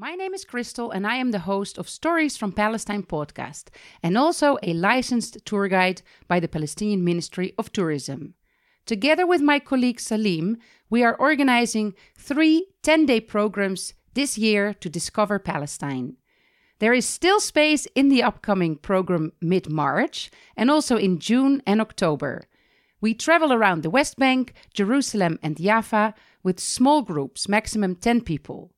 My name is Crystal, and I am the host of Stories from Palestine podcast, and also a licensed tour guide by the Palestinian Ministry of Tourism. Together with my colleague Salim, we are organizing three 10 day programs this year to discover Palestine. There is still space in the upcoming program mid March and also in June and October. We travel around the West Bank, Jerusalem, and Jaffa with small groups, maximum 10 people.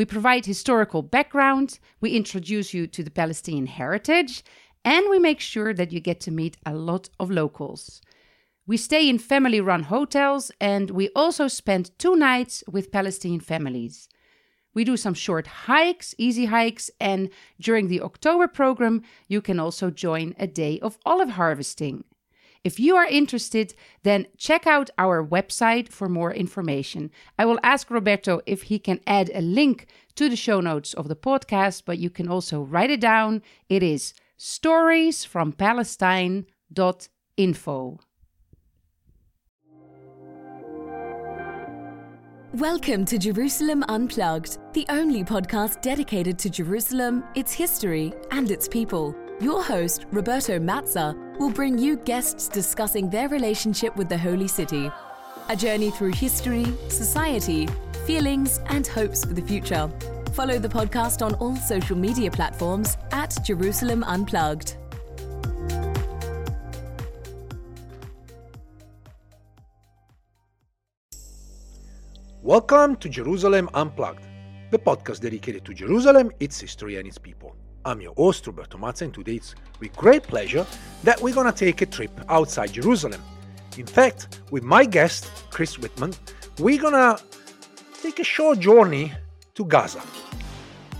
We provide historical background, we introduce you to the Palestinian heritage, and we make sure that you get to meet a lot of locals. We stay in family run hotels and we also spend two nights with Palestinian families. We do some short hikes, easy hikes, and during the October program, you can also join a day of olive harvesting. If you are interested, then check out our website for more information. I will ask Roberto if he can add a link to the show notes of the podcast, but you can also write it down. It is storiesfrompalestine.info. Welcome to Jerusalem Unplugged, the only podcast dedicated to Jerusalem, its history, and its people. Your host, Roberto Mazza, will bring you guests discussing their relationship with the Holy City. A journey through history, society, feelings, and hopes for the future. Follow the podcast on all social media platforms at Jerusalem Unplugged. Welcome to Jerusalem Unplugged, the podcast dedicated to Jerusalem, its history, and its people. I'm your host, Roberto Mazza, and today it's with great pleasure that we're gonna take a trip outside Jerusalem. In fact, with my guest, Chris Whitman, we're gonna take a short journey to Gaza.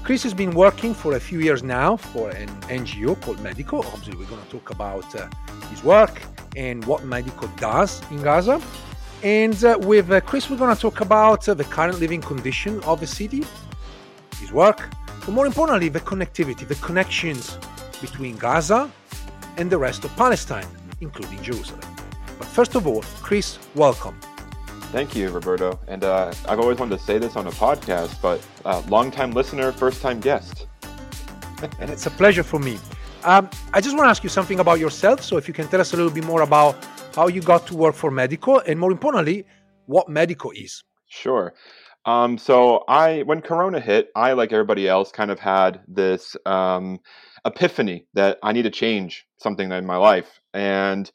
Chris has been working for a few years now for an NGO called Medico. Obviously, we're to talk about uh, his work and what Medico does in Gaza. And uh, with uh, Chris, we're going to talk about uh, the current living condition of the city, his work, but more importantly, the connectivity, the connections between Gaza and the rest of Palestine, including Jerusalem. But first of all, Chris, welcome. Thank you, Roberto. And uh, I've always wanted to say this on a podcast, but uh, long-time listener, first-time guest. and it's a pleasure for me. Um, I just want to ask you something about yourself. So, if you can tell us a little bit more about how you got to work for Medico, and more importantly, what Medico is. Sure. Um, so I, when Corona hit, I, like everybody else, kind of had this um, epiphany that I need to change something in my life, and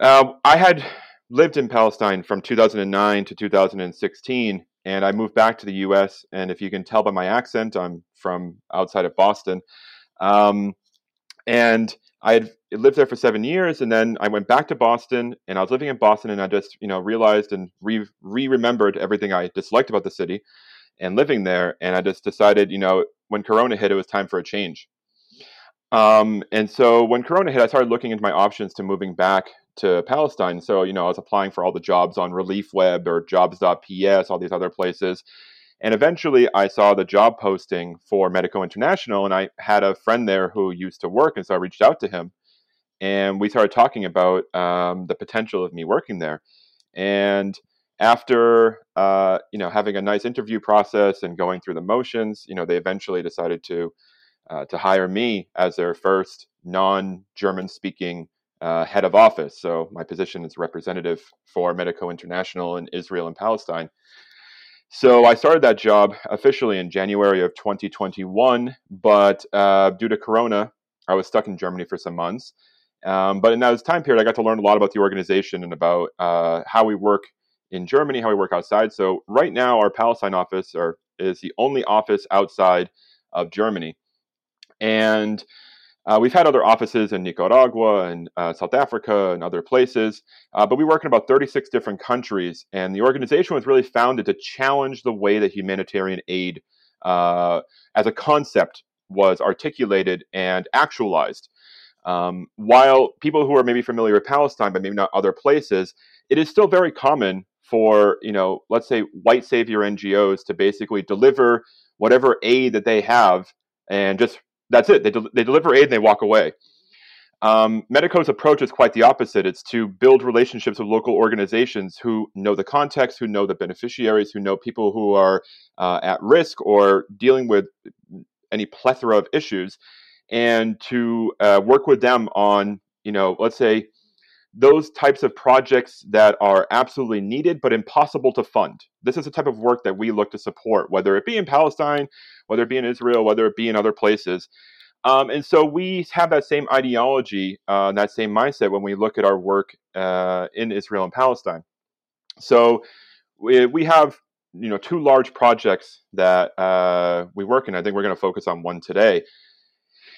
uh, I had lived in Palestine from 2009 to 2016, and I moved back to the U.S. And if you can tell by my accent, I'm from outside of Boston. Um, and I had lived there for seven years, and then I went back to Boston, and I was living in Boston, and I just you know realized and re remembered everything I disliked about the city, and living there, and I just decided you know when Corona hit, it was time for a change. Um, and so when Corona hit, I started looking into my options to moving back to Palestine. So you know I was applying for all the jobs on Relief Web or Jobs.ps, all these other places. And eventually, I saw the job posting for Medico International, and I had a friend there who used to work, and so I reached out to him, and we started talking about um, the potential of me working there. And after uh, you know having a nice interview process and going through the motions, you know they eventually decided to uh, to hire me as their first non-German speaking uh, head of office. So my position is representative for Medico International in Israel and Palestine. So I started that job officially in January of 2021, but uh, due to Corona, I was stuck in Germany for some months. Um, but in that time period, I got to learn a lot about the organization and about uh, how we work in Germany, how we work outside. So right now, our Palestine office are, is the only office outside of Germany, and uh, we've had other offices in Nicaragua and uh, South Africa and other places, uh, but we work in about 36 different countries. And the organization was really founded to challenge the way that humanitarian aid uh, as a concept was articulated and actualized. Um, while people who are maybe familiar with Palestine, but maybe not other places, it is still very common for, you know, let's say white savior NGOs to basically deliver whatever aid that they have and just that's it. They, they deliver aid and they walk away. Um, Medico's approach is quite the opposite. It's to build relationships with local organizations who know the context, who know the beneficiaries, who know people who are uh, at risk or dealing with any plethora of issues, and to uh, work with them on, you know, let's say those types of projects that are absolutely needed but impossible to fund. This is the type of work that we look to support, whether it be in Palestine, whether it be in Israel, whether it be in other places. Um, and so we have that same ideology, uh, that same mindset when we look at our work uh, in Israel and Palestine. So we, we have you know two large projects that uh, we work in. I think we're going to focus on one today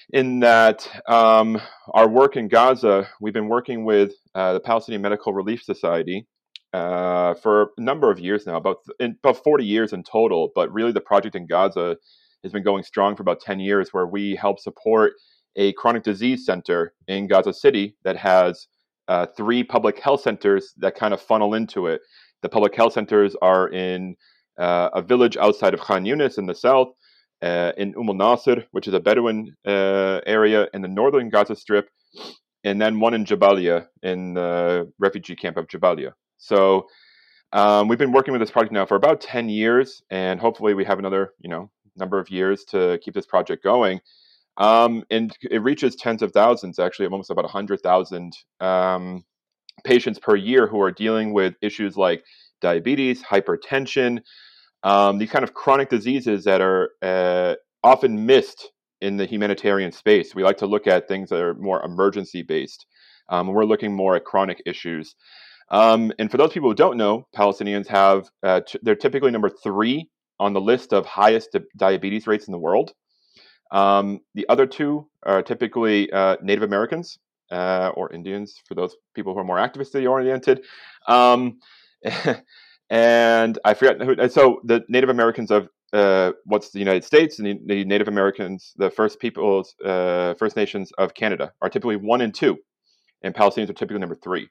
in that um, our work in Gaza, we've been working with uh, the Palestinian Medical Relief Society uh, for a number of years now, about in, about 40 years in total. But really, the project in Gaza has been going strong for about 10 years, where we help support a chronic disease center in Gaza City that has uh, three public health centers that kind of funnel into it. The public health centers are in uh, a village outside of Khan Yunis in the south uh, in Umm al-Nasr, which is a Bedouin uh, area in the northern Gaza Strip, and then one in Jabalia, in the refugee camp of Jabalia. So um, we've been working with this project now for about 10 years, and hopefully we have another, you know, number of years to keep this project going. Um, and it reaches tens of thousands, actually, almost about 100,000 um, patients per year who are dealing with issues like diabetes, hypertension, um, these kind of chronic diseases that are uh, often missed in the humanitarian space. We like to look at things that are more emergency based. Um, we're looking more at chronic issues. Um, and for those people who don't know, Palestinians have, uh, t- they're typically number three on the list of highest di- diabetes rates in the world. Um, the other two are typically uh, Native Americans uh, or Indians, for those people who are more activistly oriented. And I forget who. So the Native Americans of uh, what's the United States and the, the Native Americans, the First Peoples, uh, First Nations of Canada, are typically one and two, and Palestinians are typically number three.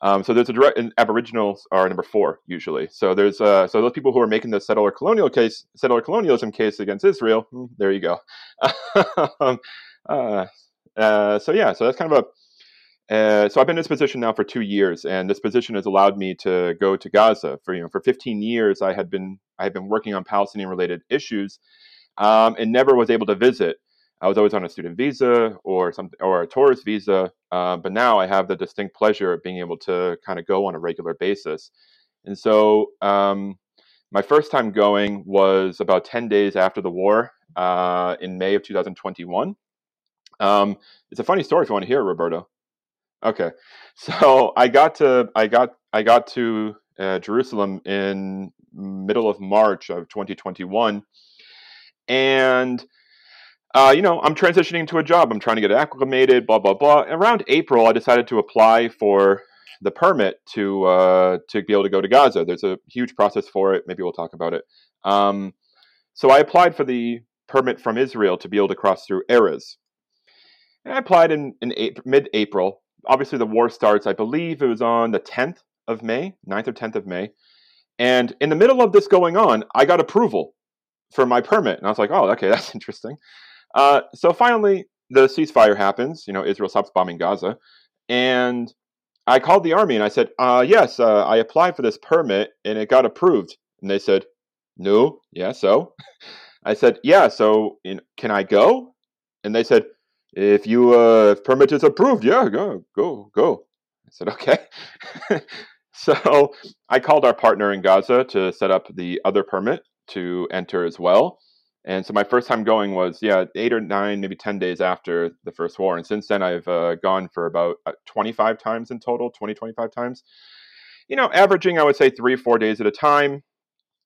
Um, so there's a direct, and Aboriginals are number four usually. So there's uh, so those people who are making the settler colonial case, settler colonialism case against Israel. Hmm, there you go. um, uh, uh, so yeah, so that's kind of a uh, so I've been in this position now for two years, and this position has allowed me to go to Gaza. For you know, for 15 years, I had been I had been working on Palestinian-related issues, um, and never was able to visit. I was always on a student visa or some or a tourist visa, uh, but now I have the distinct pleasure of being able to kind of go on a regular basis. And so, um, my first time going was about 10 days after the war uh, in May of 2021. Um, it's a funny story if you want to hear it, Roberto. Okay, so I got to I got I got to uh, Jerusalem in middle of March of 2021, and uh, you know I'm transitioning to a job. I'm trying to get acclimated. Blah blah blah. Around April, I decided to apply for the permit to uh, to be able to go to Gaza. There's a huge process for it. Maybe we'll talk about it. Um, so I applied for the permit from Israel to be able to cross through Erez. And I applied in, in mid April obviously the war starts, I believe it was on the 10th of May, 9th or 10th of May. And in the middle of this going on, I got approval for my permit. And I was like, oh, okay, that's interesting. Uh, so finally, the ceasefire happens. You know, Israel stops bombing Gaza. And I called the army and I said, uh, yes, uh, I applied for this permit and it got approved. And they said, no, yeah, so. I said, yeah, so can I go? And they said, if you uh, if permit is approved, yeah, go, go, go. I said, okay. so I called our partner in Gaza to set up the other permit to enter as well. And so my first time going was, yeah, eight or nine, maybe 10 days after the first war. And since then, I've uh, gone for about uh, 25 times in total, 20, 25 times. You know, averaging, I would say, three, four days at a time.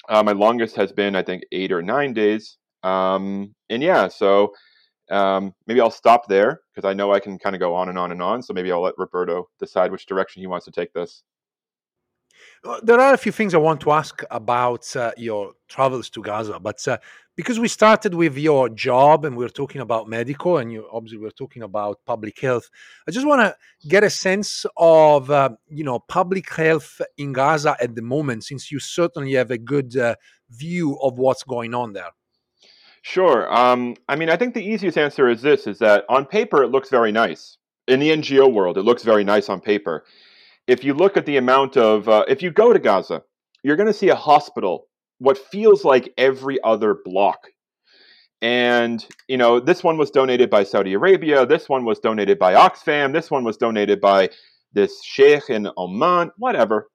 Uh, my longest has been, I think, eight or nine days. Um, and yeah, so um, maybe I'll stop there because I know I can kind of go on and on and on. So maybe I'll let Roberto decide which direction he wants to take this. There are a few things I want to ask about uh, your travels to Gaza, but uh, because we started with your job and we are talking about Medico, and you obviously we're talking about public health, I just want to get a sense of uh, you know public health in Gaza at the moment, since you certainly have a good uh, view of what's going on there. Sure. Um, I mean, I think the easiest answer is this: is that on paper it looks very nice. In the NGO world, it looks very nice on paper if you look at the amount of, uh, if you go to Gaza, you're going to see a hospital, what feels like every other block. And, you know, this one was donated by Saudi Arabia. This one was donated by Oxfam. This one was donated by this sheikh in Oman, whatever.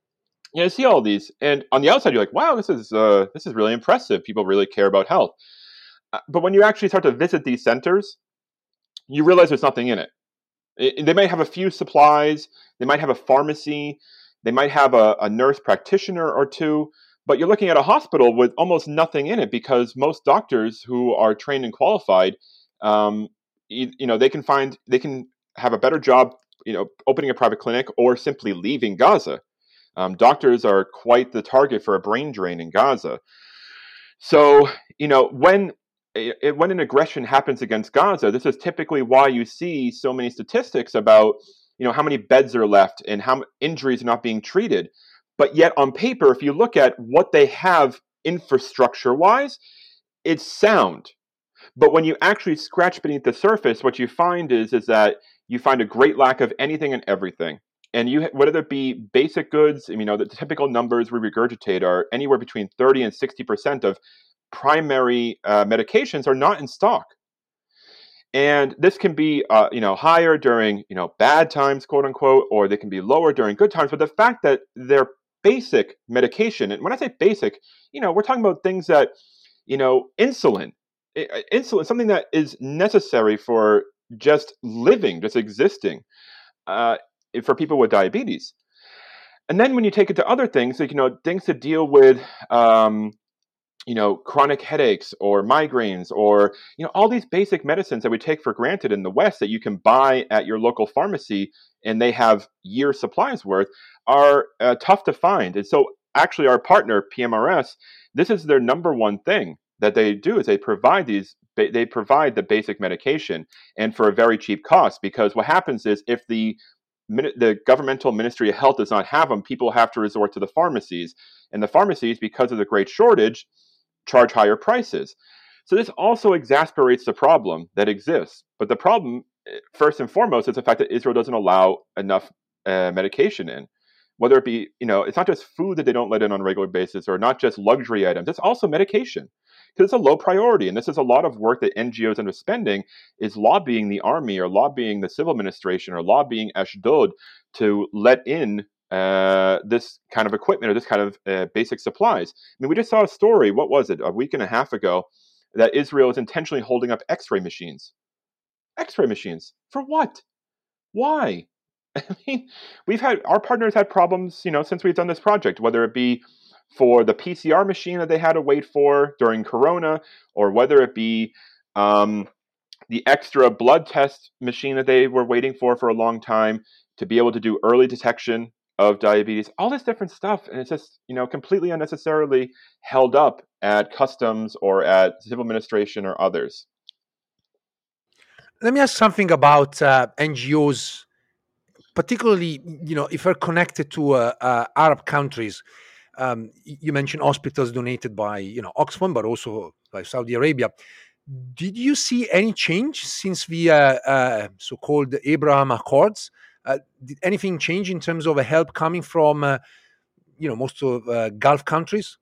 You know, see all these. And on the outside, you're like, wow, this is, uh, this is really impressive. People really care about health. Uh, but when you actually start to visit these centers, you realize there's nothing in it. it. They might have a few supplies, they might have a pharmacy, they might have a, a nurse practitioner or two, but you're looking at a hospital with almost nothing in it because most doctors who are trained and qualified, um, you, you know, they can find they can have a better job, you know, opening a private clinic or simply leaving Gaza. Um, doctors are quite the target for a brain drain in Gaza. So, you know, when it, when an aggression happens against Gaza, this is typically why you see so many statistics about you know how many beds are left and how injuries are not being treated. But yet on paper if you look at what they have infrastructure wise it's sound. But when you actually scratch beneath the surface what you find is is that you find a great lack of anything and everything. And you whether it be basic goods you know the typical numbers we regurgitate are anywhere between 30 and 60 percent of primary uh, medications are not in stock and this can be, uh, you know, higher during, you know, bad times, quote unquote, or they can be lower during good times. But the fact that they're basic medication, and when I say basic, you know, we're talking about things that, you know, insulin, insulin, something that is necessary for just living, just existing, uh, for people with diabetes. And then when you take it to other things, like, you know, things to deal with, um, you know chronic headaches or migraines or you know all these basic medicines that we take for granted in the west that you can buy at your local pharmacy and they have year supplies worth are uh, tough to find. And so actually our partner pmrs this is their number one thing that they do is they provide these they provide the basic medication and for a very cheap cost because what happens is if the the governmental ministry of health does not have them people have to resort to the pharmacies. And the pharmacies because of the great shortage charge higher prices. So this also exasperates the problem that exists. But the problem, eh, first and foremost, is the fact that Israel doesn't allow enough uh, medication in. Whether it be, you know, it's not just food that they don't let in on a regular basis, or not just luxury items. It's also medication because it's a low priority, and this is a lot of work that NGOs are spending is lobbying the army or lobbying the civil administration or lobbying Ashdod to let in uh, this kind of equipment or this kind of uh, basic supplies. I mean, we just saw a story, what was it, a week and a half ago, that Israel is intentionally holding up x ray machines. X ray machines. For what? Why? I mean, we've had, our partners had problems, you know, since we've done this project, whether it be for the PCR machine that they had to wait for during Corona, or whether it be um, the extra blood test machine that they were waiting for for a long time to be able to do early detection of diabetes, all this different stuff, and it's just you know completely unnecessarily held up at customs or at civil administration or others. Let me ask something about uh, NGOs, particularly you know if they're connected to uh, uh, Arab countries. Um, you mentioned hospitals donated by you know Oxfam, but also by Saudi Arabia. Did you see any change since the uh, uh, so-called Abraham Accords? Uh, did anything change in terms of help coming from, uh, you know, most of uh, Gulf countries?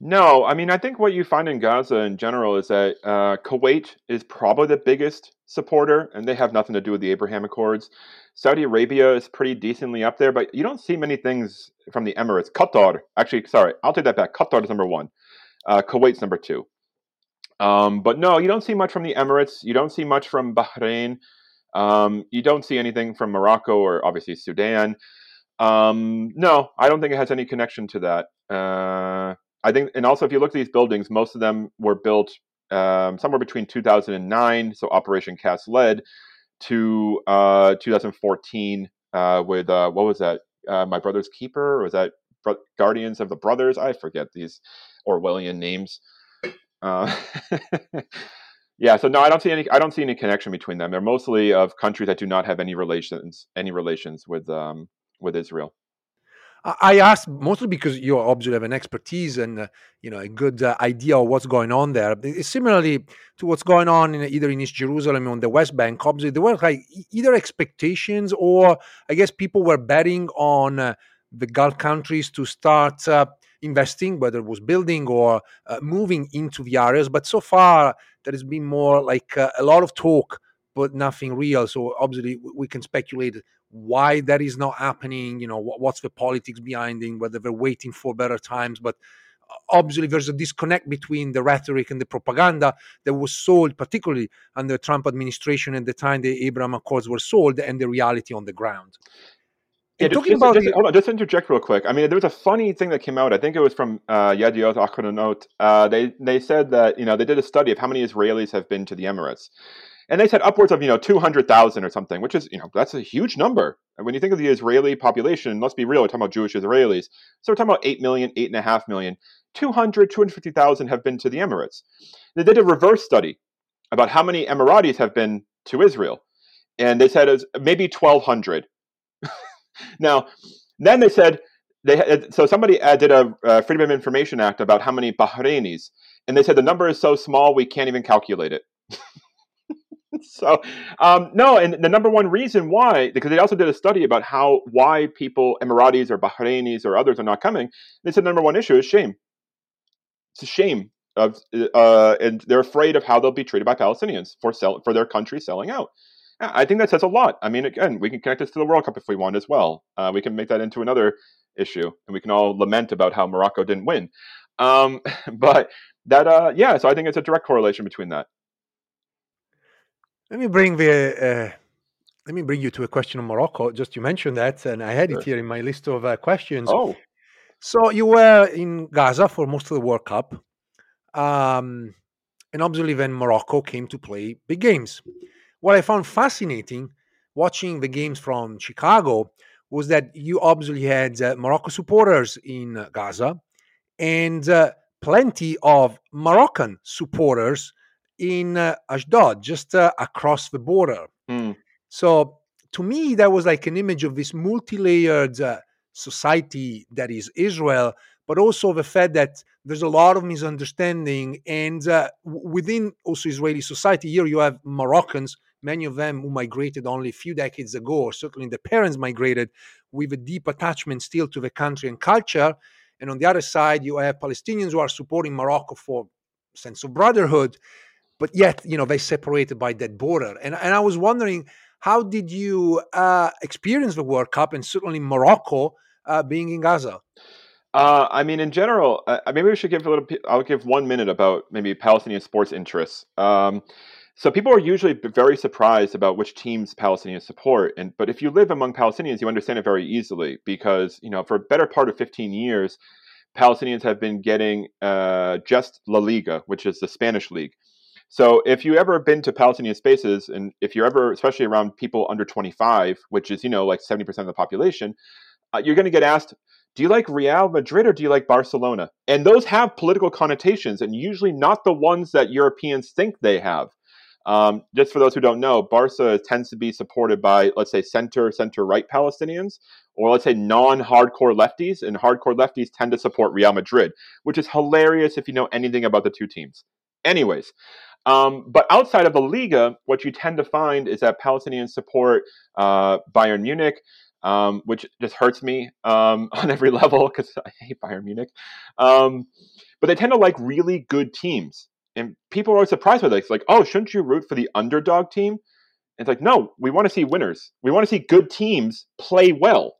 No, I mean, I think what you find in Gaza in general is that uh, Kuwait is probably the biggest supporter, and they have nothing to do with the Abraham Accords. Saudi Arabia is pretty decently up there, but you don't see many things from the Emirates. Qatar, actually, sorry, I'll take that back. Qatar is number one. Uh, Kuwait's number two. Um, but no, you don't see much from the Emirates. You don't see much from Bahrain. Um, you don't see anything from Morocco or obviously Sudan. Um, no, I don't think it has any connection to that. Uh, I think, and also if you look at these buildings, most of them were built um, somewhere between 2009, so Operation Cast Lead, to uh, 2014 uh, with uh, what was that? Uh, My Brother's Keeper, or was that Guardians of the Brothers? I forget these Orwellian names. Yeah, so no, I don't see any. I don't see any connection between them. They're mostly of countries that do not have any relations, any relations with um, with Israel. I asked mostly because you obviously have an expertise and uh, you know a good uh, idea of what's going on there. Similarly to what's going on in either in East Jerusalem or on the West Bank, obviously there were like either expectations or I guess people were betting on uh, the Gulf countries to start uh, investing, whether it was building or uh, moving into the areas. But so far there has been more like uh, a lot of talk, but nothing real. So obviously we can speculate why that is not happening you know what's the politics behind it whether they're waiting for better times but obviously there's a disconnect between the rhetoric and the propaganda that was sold particularly under the trump administration at the time the abraham accords were sold and the reality on the ground yeah, just, just, just, the, hold on, just interject real quick. I mean, there was a funny thing that came out. I think it was from uh, Yediot Ahronot. Uh, they they said that you know they did a study of how many Israelis have been to the Emirates, and they said upwards of you know 200,000 or something, which is you know that's a huge number. And when you think of the Israeli population, let's be real, we're talking about Jewish Israelis, so we're talking about 8 million, 8.5 million. 200, 250,000 have been to the Emirates. They did a reverse study about how many Emiratis have been to Israel, and they said it was maybe 1,200. now, then they said they so somebody did a uh, Freedom of Information Act about how many Bahrainis, and they said the number is so small we can't even calculate it. so um, no, and the number one reason why, because they also did a study about how why people Emiratis or Bahrainis or others are not coming. They said the number one issue is shame. It's a shame of, uh, and they're afraid of how they'll be treated by Palestinians for sell for their country selling out. I think that says a lot. I mean, again, we can connect this to the World Cup if we want as well. Uh, we can make that into another issue, and we can all lament about how Morocco didn't win. Um, but that, uh, yeah, so I think it's a direct correlation between that. Let me bring the. Uh, let me bring you to a question on Morocco. Just you mentioned that, and I had sure. it here in my list of uh, questions. Oh, so you were in Gaza for most of the World Cup, um, and obviously then Morocco came to play big games. What I found fascinating watching the games from Chicago was that you obviously had uh, Morocco supporters in Gaza and uh, plenty of Moroccan supporters in uh, Ashdod, just uh, across the border. Mm. So to me, that was like an image of this multi-layered uh, society that is Israel, but also the fact that there's a lot of misunderstanding, and uh, within also Israeli society, here you have Moroccans, many of them who migrated only a few decades ago, or certainly the parents migrated with a deep attachment still to the country and culture. And on the other side, you have Palestinians who are supporting Morocco for sense of brotherhood but yet you know they separated by that border and, and i was wondering how did you uh, experience the world cup and certainly morocco uh, being in gaza uh, I mean, in general, uh, maybe we should give a little. I'll give one minute about maybe Palestinian sports interests. Um, so people are usually very surprised about which teams Palestinians support, and but if you live among Palestinians, you understand it very easily because you know for a better part of 15 years, Palestinians have been getting uh, just La Liga, which is the Spanish league. So if you ever been to Palestinian spaces, and if you're ever, especially around people under 25, which is you know like 70% of the population, uh, you're going to get asked, "Do you like Real Madrid or do you like Barcelona?" And those have political connotations, and usually not the ones that Europeans think they have. Um, just for those who don't know, Barca tends to be supported by, let's say, center, center right Palestinians, or let's say non hardcore lefties, and hardcore lefties tend to support Real Madrid, which is hilarious if you know anything about the two teams. Anyways, Um, but outside of the Liga, what you tend to find is that Palestinians support uh, Bayern Munich, um, which just hurts me um, on every level because I hate Bayern Munich. Um, but they tend to like really good teams. And people are always surprised by this. It's like, oh, shouldn't you root for the underdog team? And it's like, no, we want to see winners. We want to see good teams play well.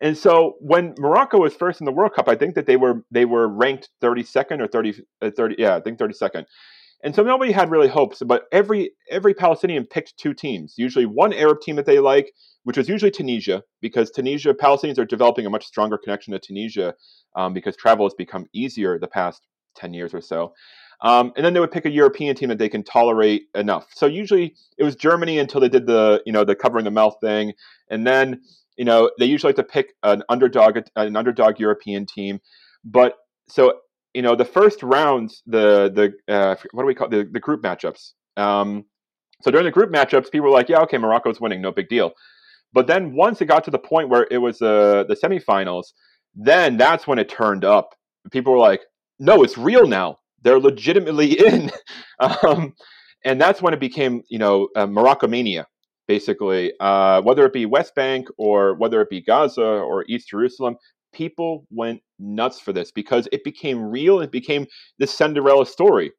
And so when Morocco was first in the World Cup, I think that they were they were ranked 32nd or 30, uh, 30 yeah, I think 32nd. And so nobody had really hopes, but every every Palestinian picked two teams, usually one Arab team that they like, which was usually Tunisia, because Tunisia Palestinians are developing a much stronger connection to Tunisia um, because travel has become easier the past ten years or so. Um, and then they would pick a European team that they can tolerate enough. So usually it was Germany until they did the you know the covering the mouth thing, and then you know they usually like to pick an underdog an underdog European team. But so you know the first rounds, the the uh, what do we call the the group matchups? Um, so during the group matchups, people were like, yeah, okay, Morocco's winning, no big deal. But then once it got to the point where it was uh, the semifinals, then that's when it turned up. People were like, no, it's real now. They're legitimately in. um, and that's when it became, you know, uh, Morocco mania, basically. Uh, whether it be West Bank or whether it be Gaza or East Jerusalem, people went nuts for this because it became real. It became the Cinderella story.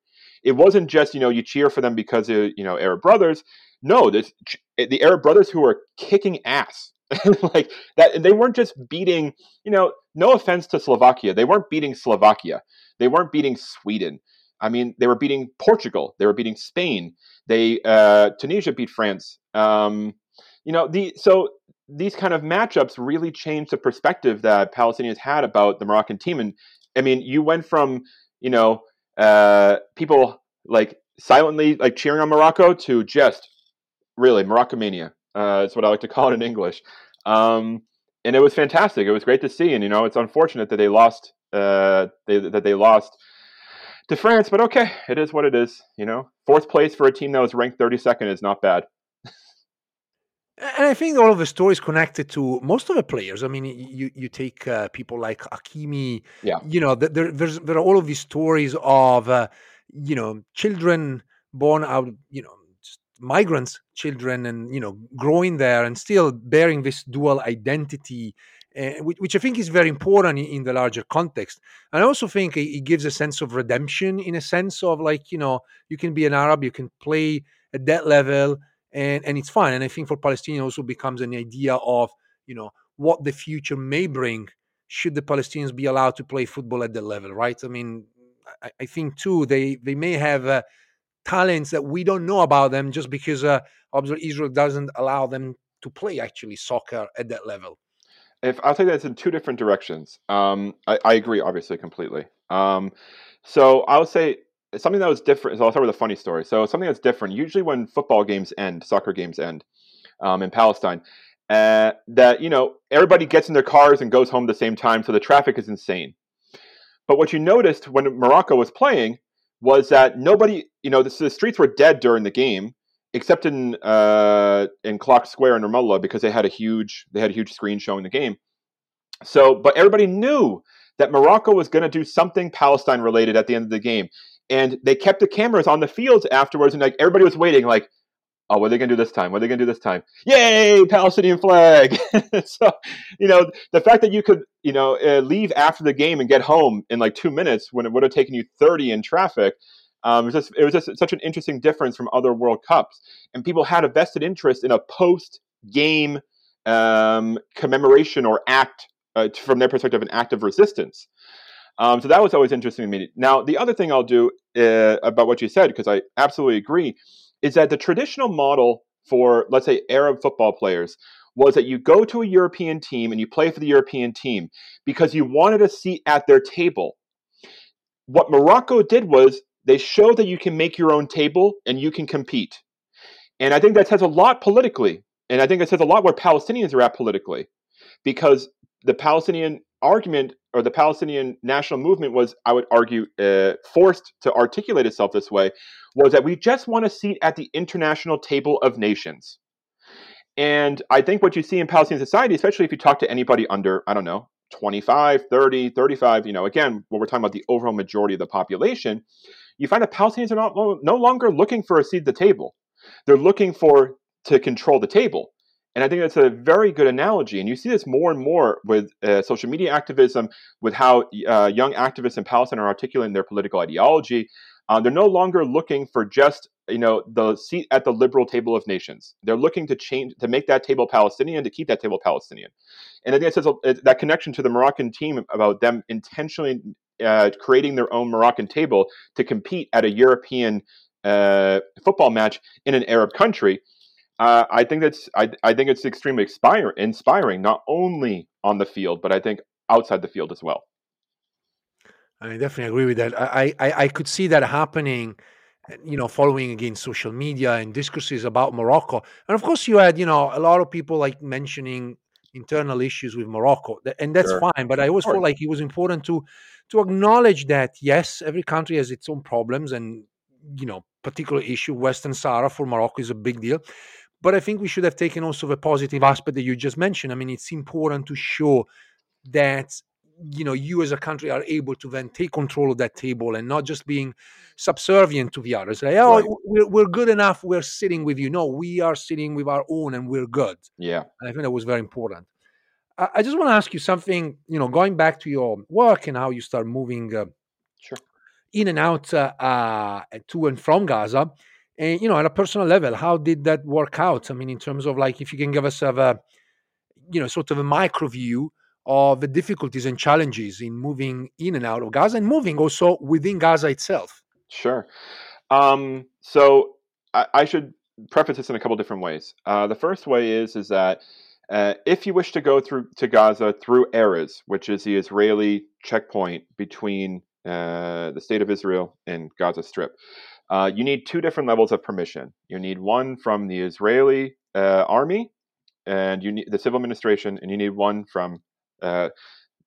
It wasn't just you know you cheer for them because of you know Arab brothers. No, this, the Arab brothers who were kicking ass like that. And they weren't just beating. You know, no offense to Slovakia, they weren't beating Slovakia. They weren't beating Sweden. I mean, they were beating Portugal. They were beating Spain. They uh, Tunisia beat France. Um, you know, the so these kind of matchups really changed the perspective that Palestinians had about the Moroccan team. And I mean, you went from you know uh, people like silently like cheering on Morocco to just really Morocco mania. Uh, it's what I like to call it in English. Um, and it was fantastic. It was great to see. And you know, it's unfortunate that they lost. Uh, they, that they lost to France, but okay, it is what it is. You know, fourth place for a team that was ranked 32nd is not bad. And I think all of the stories connected to most of the players. I mean, you you take uh, people like Hakimi. Yeah. You know, there there's there are all of these stories of uh, you know children born out, you know, migrants, children, and you know, growing there and still bearing this dual identity. Uh, which, which, I think is very important in, in, the larger context. And I also think it, it gives a sense of redemption in a sense of like, you know, you can be an Arab, you can play at that level, and and it's fine. And I think for Palestinians also becomes an idea of you know what the future may bring should the Palestinians be allowed to play football at the level, right? I mean, I, I think too they they may have uh, talents that we don't know about them just because uh, Israel doesn't allow them to play actually soccer at that level. If I'll take that in two different directions. Um, I, I, agree, obviously, completely. Um, so I would say something that was different. So I'll start with a funny story. So something that's different. Usually, when football games end, soccer games end um, in Palestine, uh, that you know everybody gets in their cars and goes home at the same time, so the traffic is insane. But what you noticed when Morocco was playing was that nobody, you know, the, the streets were dead during the game, except in uh, in Clock Square in Ramallah because they had a huge they had a huge screen showing the game. So, but everybody knew that Morocco was going to do something Palestine related at the end of the game and they kept the cameras on the fields afterwards, and like everybody was waiting, like, oh, what are they gonna do this time? What are they gonna do this time? Yay, Palestinian flag! so, you know, the fact that you could, you know, uh, leave after the game and get home in like two minutes when it would have taken you thirty in traffic. Um, it was just it was just such an interesting difference from other World Cups, and people had a vested interest in a post-game um, commemoration or act, uh, from their perspective, an act of resistance. Um, so that was always interesting to me. Now, the other thing I'll do uh, about what you said, because I absolutely agree, is that the traditional model for, let's say, Arab football players was that you go to a European team and you play for the European team because you wanted a seat at their table. What Morocco did was they showed that you can make your own table and you can compete. And I think that says a lot politically. And I think it says a lot where Palestinians are at politically because the Palestinian argument or the Palestinian national movement was, I would argue, uh, forced to articulate itself this way, was that we just want a seat at the international table of nations. And I think what you see in Palestinian society, especially if you talk to anybody under, I don't know, 25, 30, 35, you know, again, when we're talking about the overall majority of the population, you find that Palestinians are not no longer looking for a seat at the table. They're looking for to control the table. And I think that's a very good analogy. And you see this more and more with uh, social media activism, with how uh, young activists in Palestine are articulating their political ideology. Uh, they're no longer looking for just you know the seat at the liberal table of nations. They're looking to change to make that table Palestinian, to keep that table Palestinian. And I think it says uh, that connection to the Moroccan team about them intentionally uh, creating their own Moroccan table to compete at a European uh, football match in an Arab country uh, I think that's I, I think it's extremely inspire, inspiring, not only on the field, but I think outside the field as well. I definitely agree with that. I, I, I could see that happening, you know, following again social media and discourses about Morocco. And of course, you had, you know, a lot of people like mentioning internal issues with Morocco, and that's sure. fine. But I always felt like it was important to to acknowledge that yes, every country has its own problems, and you know, particular issue Western Sahara for Morocco is a big deal. But I think we should have taken also the positive aspect that you just mentioned. I mean, it's important to show that you know you as a country are able to then take control of that table and not just being subservient to the others like oh right. we're, we're good enough we're sitting with you no we are sitting with our own and we're good yeah and i think that was very important i, I just want to ask you something you know going back to your work and how you start moving uh, sure. in and out uh, uh, to and from gaza and you know, at a personal level, how did that work out? I mean, in terms of like, if you can give us a, you know, sort of a micro view of the difficulties and challenges in moving in and out of Gaza and moving also within Gaza itself. Sure. Um, so I, I, should preface this in a couple different ways. Uh, the first way is is that uh, if you wish to go through to Gaza through Erez, which is the Israeli checkpoint between uh, the state of Israel and Gaza Strip, uh, you need two different levels of permission. You need one from the Israeli uh, army, and you need the civil administration, and you need one from uh,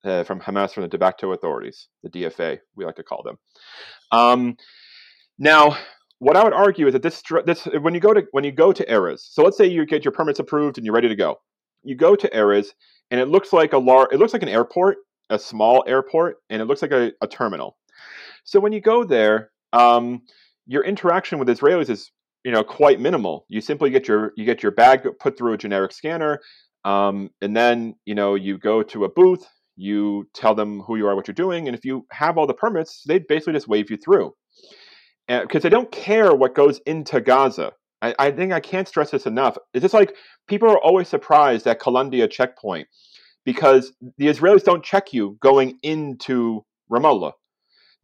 uh from Hamas, from the de facto authorities, the DFA, we like to call them. Um, now, what I would argue is that this this when you go to when you go to Erez, so let's say you get your permits approved and you're ready to go. You go to Erez, and it looks like a large, it looks like an airport, a small airport, and it looks like a, a terminal. So when you go there, um, your interaction with Israelis is you know quite minimal. You simply get your you get your bag put through a generic scanner, um, and then you know you go to a booth. You tell them who you are, what you're doing, and if you have all the permits, they basically just wave you through. Because they don't care what goes into Gaza. I, I think I can't stress this enough. It's just like people are always surprised at Kalandia checkpoint because the Israelis don't check you going into Ramallah.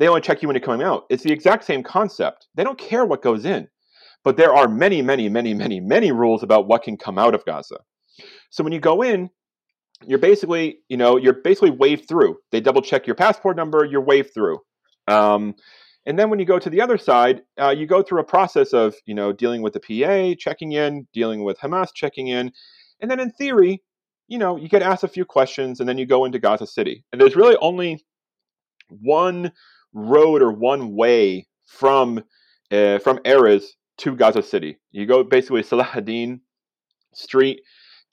They only check you when you're coming out. It's the exact same concept. They don't care what goes in. But there are many, many, many, many, many rules about what can come out of Gaza. So when you go in, you're basically, you know, you're basically waved through. They double check your passport number, you're waved through. Um, and then when you go to the other side, uh, you go through a process of, you know, dealing with the PA, checking in, dealing with Hamas, checking in. And then in theory, you know, you get asked a few questions and then you go into Gaza City. And there's really only one road or one way from uh, from Erez to Gaza City. You go basically Salahuddin Street,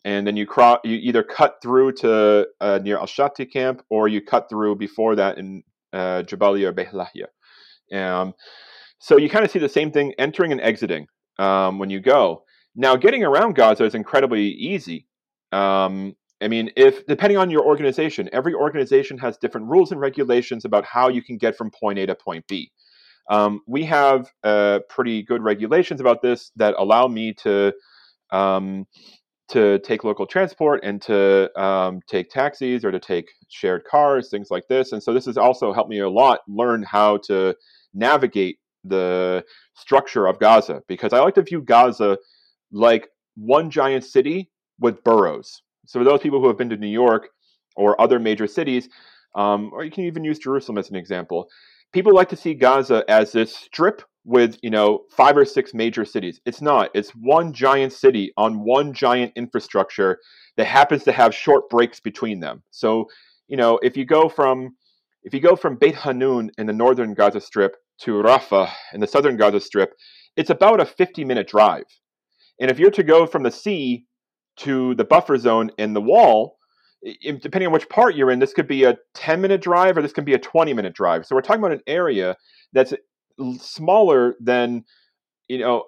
and then you cross. You either cut through to uh, near Al Shati camp, or you cut through before that in uh, Jabalia or Beit Lahia. Um, so you kind of see the same thing entering and exiting um, when you go. Now, getting around Gaza is incredibly easy. Um, I mean, if depending on your organization, every organization has different rules and regulations about how you can get from point A to point B. Um, we have uh, pretty good regulations about this that allow me to um, to take local transport and to um, take taxis or to take shared cars, things like this. And so this has also helped me a lot learn how to navigate the structure of Gaza because I like to view Gaza like one giant city with boroughs so for those people who have been to New York or other major cities, um, or you can even use Jerusalem as an example, people like to see Gaza as this strip with you know five or six major cities. It's not. It's one giant city on one giant infrastructure that happens to have short breaks between them. So you know if you go from if you go from Beit Hanun in the northern Gaza Strip to Rafah in the southern Gaza Strip, it's about a 50 minute drive. And if you're to go from the sea to the buffer zone in the wall, depending on which part you're in, this could be a 10 minute drive or this could be a 20 minute drive. So we're talking about an area that's smaller than you know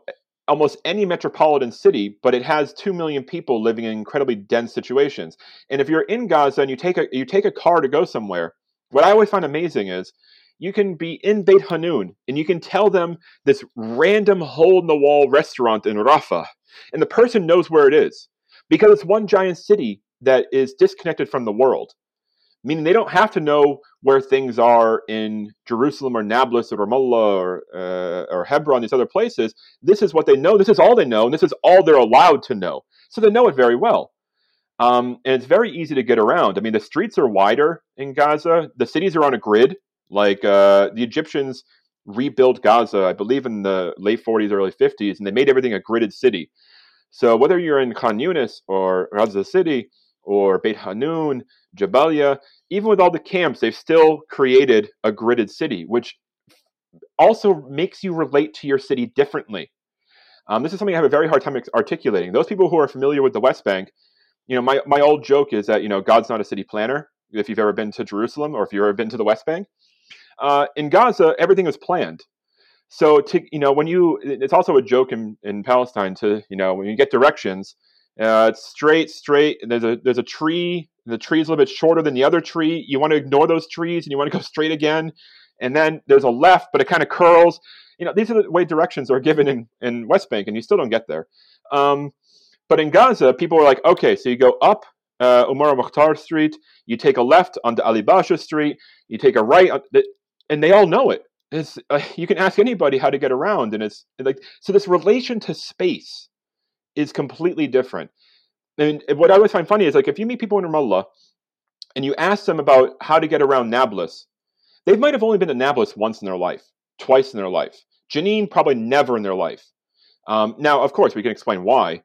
almost any metropolitan city, but it has two million people living in incredibly dense situations. And if you're in Gaza and you take a you take a car to go somewhere, what I always find amazing is you can be in Beit Hanun and you can tell them this random hole in the wall restaurant in Rafah, and the person knows where it is because it's one giant city that is disconnected from the world. Meaning they don't have to know where things are in Jerusalem or Nablus or Ramallah or, uh, or Hebron, these other places. This is what they know. This is all they know, and this is all they're allowed to know. So they know it very well. Um, and it's very easy to get around. I mean, the streets are wider in Gaza. The cities are on a grid. Like uh, the Egyptians rebuilt Gaza, I believe, in the late 40s, early 50s, and they made everything a gridded city. So whether you're in Khan Yunis or Gaza City or Beit Hanun, Jabalia, even with all the camps, they've still created a gridded city, which also makes you relate to your city differently. Um, this is something I have a very hard time articulating. Those people who are familiar with the West Bank, you know, my, my old joke is that, you know, God's not a city planner. If you've ever been to Jerusalem or if you've ever been to the West Bank, uh, in Gaza, everything was planned. So to you know, when you, it's also a joke in, in Palestine to you know when you get directions, uh, it's straight, straight. There's a there's a tree. The tree is a little bit shorter than the other tree. You want to ignore those trees and you want to go straight again. And then there's a left, but it kind of curls. You know, these are the way directions are given in, in West Bank, and you still don't get there. Um, but in Gaza, people are like, okay, so you go up uh, Umar Mukhtar Street, you take a left onto Ali Basha Street, you take a right, and they all know it. It's, uh, you can ask anybody how to get around, and it's like so. This relation to space is completely different. And what I always find funny is like if you meet people in Ramallah and you ask them about how to get around Nablus, they might have only been to Nablus once in their life, twice in their life. Jenin probably never in their life. Um, now, of course, we can explain why,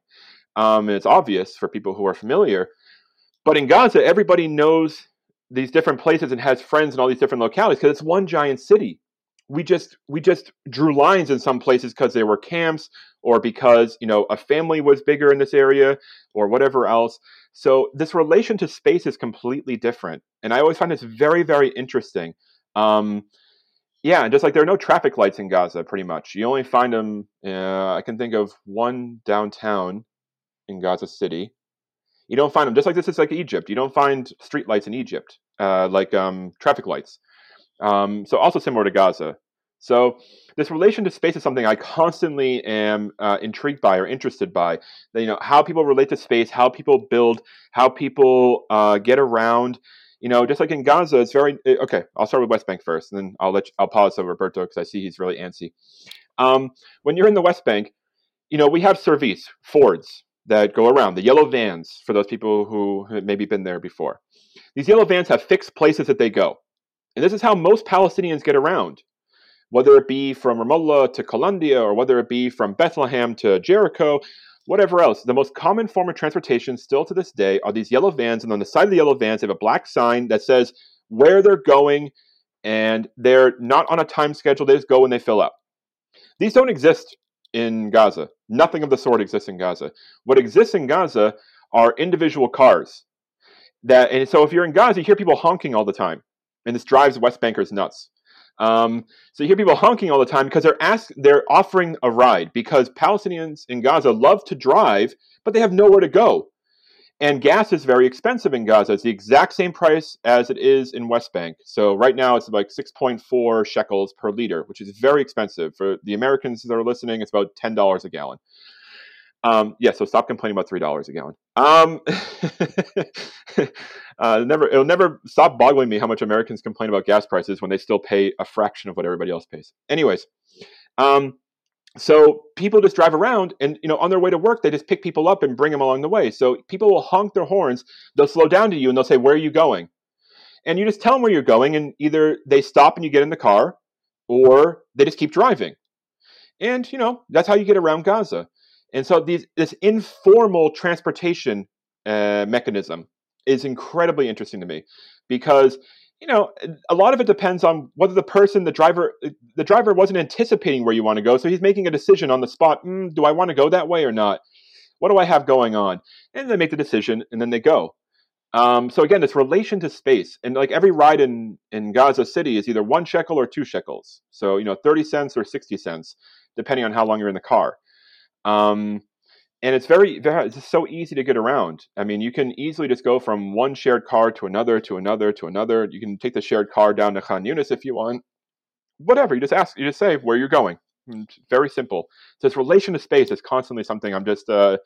um, and it's obvious for people who are familiar. But in Gaza, everybody knows these different places and has friends in all these different localities because it's one giant city. We just we just drew lines in some places because there were camps or because you know a family was bigger in this area or whatever else. So this relation to space is completely different, and I always find this very very interesting. Um, yeah, just like there are no traffic lights in Gaza, pretty much. You only find them. Uh, I can think of one downtown in Gaza City, you don't find them just like this is like Egypt. You don't find street lights in Egypt, uh, like um, traffic lights. Um, so also similar to Gaza. So this relation to space is something I constantly am uh, intrigued by or interested by. You know how people relate to space, how people build, how people uh, get around. You know, just like in Gaza, it's very eh, okay. I'll start with West Bank first, and then I'll let you, I'll pause over Roberto because I see he's really antsy. Um, when you're in the West Bank, you know we have service Fords, that go around, the yellow vans, for those people who have maybe been there before. These yellow vans have fixed places that they go. And this is how most Palestinians get around, whether it be from Ramallah to Kalandia or whether it be from Bethlehem to Jericho, whatever else. The most common form of transportation still to this day are these yellow vans. And on the side of the yellow vans, they have a black sign that says where they're going. And they're not on a time schedule. They just go when they fill up. These don't exist in Gaza. Nothing of the sort exists in Gaza. What exists in Gaza are individual cars. That and so if you're in Gaza, you hear people honking all the time, and this drives West Bankers nuts. Um, so you hear people honking all the time because they're ask they're offering a ride because Palestinians in Gaza love to drive, but they have nowhere to go. And gas is very expensive in Gaza. It's the exact same price as it is in West Bank. So right now it's like 6.4 shekels per liter, which is very expensive. For the Americans that are listening, it's about $10 a gallon. Um, yeah, so stop complaining about three dollars a gallon. Um, uh, never, it'll never stop boggling me how much Americans complain about gas prices when they still pay a fraction of what everybody else pays. Anyways, um, so people just drive around and you know on their way to work they just pick people up and bring them along the way so people will honk their horns they'll slow down to you and they'll say where are you going and you just tell them where you're going and either they stop and you get in the car or they just keep driving and you know that's how you get around gaza and so these, this informal transportation uh, mechanism is incredibly interesting to me because you know, a lot of it depends on whether the person, the driver, the driver wasn't anticipating where you want to go, so he's making a decision on the spot. Mm, do I want to go that way or not? What do I have going on? And they make the decision, and then they go. Um, so again, this relation to space, and like every ride in in Gaza City is either one shekel or two shekels. So you know, thirty cents or sixty cents, depending on how long you're in the car. Um, and it's very, very it's so easy to get around. I mean, you can easily just go from one shared car to another, to another, to another. You can take the shared car down to Khan Yunis if you want. Whatever, you just ask, you just say where you're going. It's very simple. So this relation to space is constantly something I'm just, uh,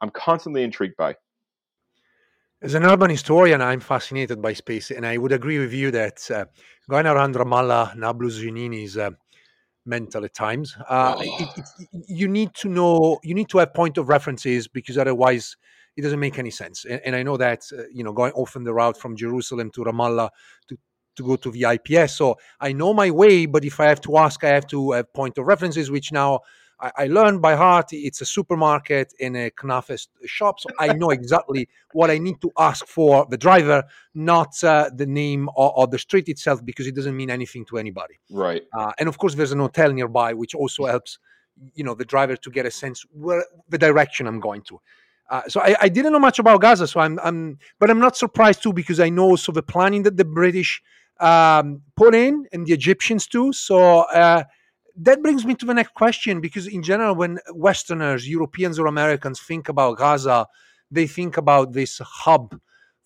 I'm constantly intrigued by. As an urban historian, I'm fascinated by space, and I would agree with you that uh, going around Ramallah, Nablus, is uh, mental at times. Uh, it, it, you need to know, you need to have point of references because otherwise it doesn't make any sense. And, and I know that, uh, you know, going often the route from Jerusalem to Ramallah to, to go to the IPS. So I know my way, but if I have to ask, I have to have point of references, which now I, I learned by heart. It's a supermarket in a Knafe shop, so I know exactly what I need to ask for the driver, not uh, the name or, or, the street itself, because it doesn't mean anything to anybody. Right. Uh, and of course, there's an hotel nearby, which also helps, you know, the driver to get a sense where the direction I'm going to. Uh, so I, I, didn't know much about Gaza, so I'm, I'm, but I'm not surprised too because I know also the planning that the British um, put in and the Egyptians too. So uh, that brings me to the next question because in general when westerners europeans or americans think about gaza they think about this hub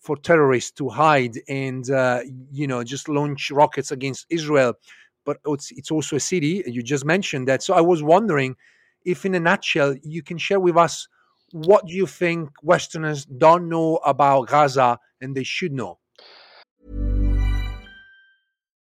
for terrorists to hide and uh, you know just launch rockets against israel. But it's, it's also a city you just mentioned that. So i was wondering if in a nutshell you can share with us what do you think westerners don't know about gaza and they should know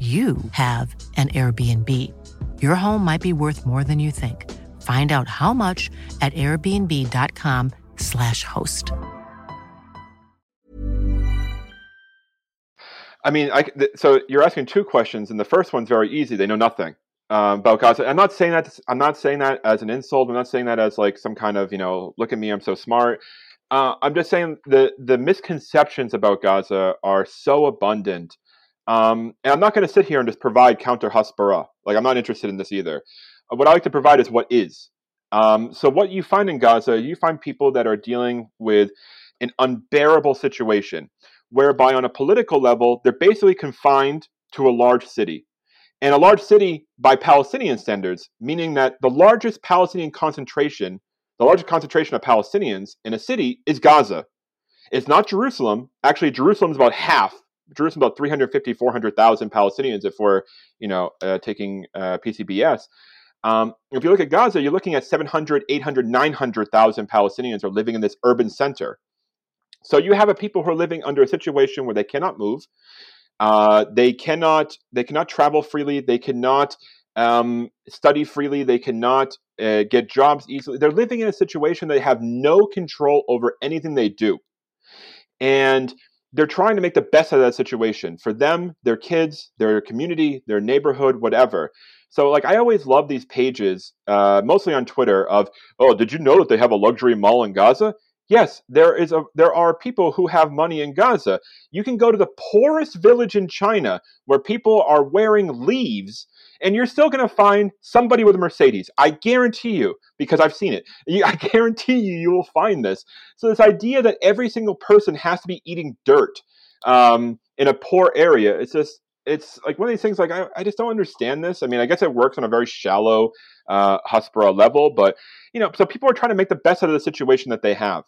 you have an Airbnb. Your home might be worth more than you think. Find out how much at airbnb.com/slash host. I mean, I, so you're asking two questions, and the first one's very easy. They know nothing um, about Gaza. I'm not saying that. I'm not saying that as an insult. I'm not saying that as like some kind of you know, look at me, I'm so smart. Uh, I'm just saying the the misconceptions about Gaza are so abundant um, and I'm not going to sit here and just provide counter Hasbara. Like, I'm not interested in this either. Uh, what I like to provide is what is. Um, so, what you find in Gaza, you find people that are dealing with an unbearable situation whereby, on a political level, they're basically confined to a large city. And a large city by Palestinian standards, meaning that the largest Palestinian concentration, the largest concentration of Palestinians in a city is Gaza. It's not Jerusalem. Actually, Jerusalem's about half. Jerusalem about 350, 400,000 Palestinians if we're, you know, uh, taking uh, PCBS. Um, if you look at Gaza, you're looking at 700, 800, 900,000 Palestinians are living in this urban center. So you have a people who are living under a situation where they cannot move, uh, they cannot they cannot travel freely, they cannot um, study freely, they cannot uh, get jobs easily. They're living in a situation they have no control over anything they do, and they're trying to make the best out of that situation for them, their kids, their community, their neighborhood, whatever. So, like, I always love these pages, uh, mostly on Twitter, of, oh, did you know that they have a luxury mall in Gaza? Yes, there is a there are people who have money in Gaza. You can go to the poorest village in China where people are wearing leaves and you're still going to find somebody with a Mercedes. I guarantee you because I've seen it. I guarantee you you will find this. So this idea that every single person has to be eating dirt um, in a poor area, it's just it's like one of these things like I, I just don't understand this. I mean, I guess it works on a very shallow uh, level, but you know, so people are trying to make the best out of the situation that they have.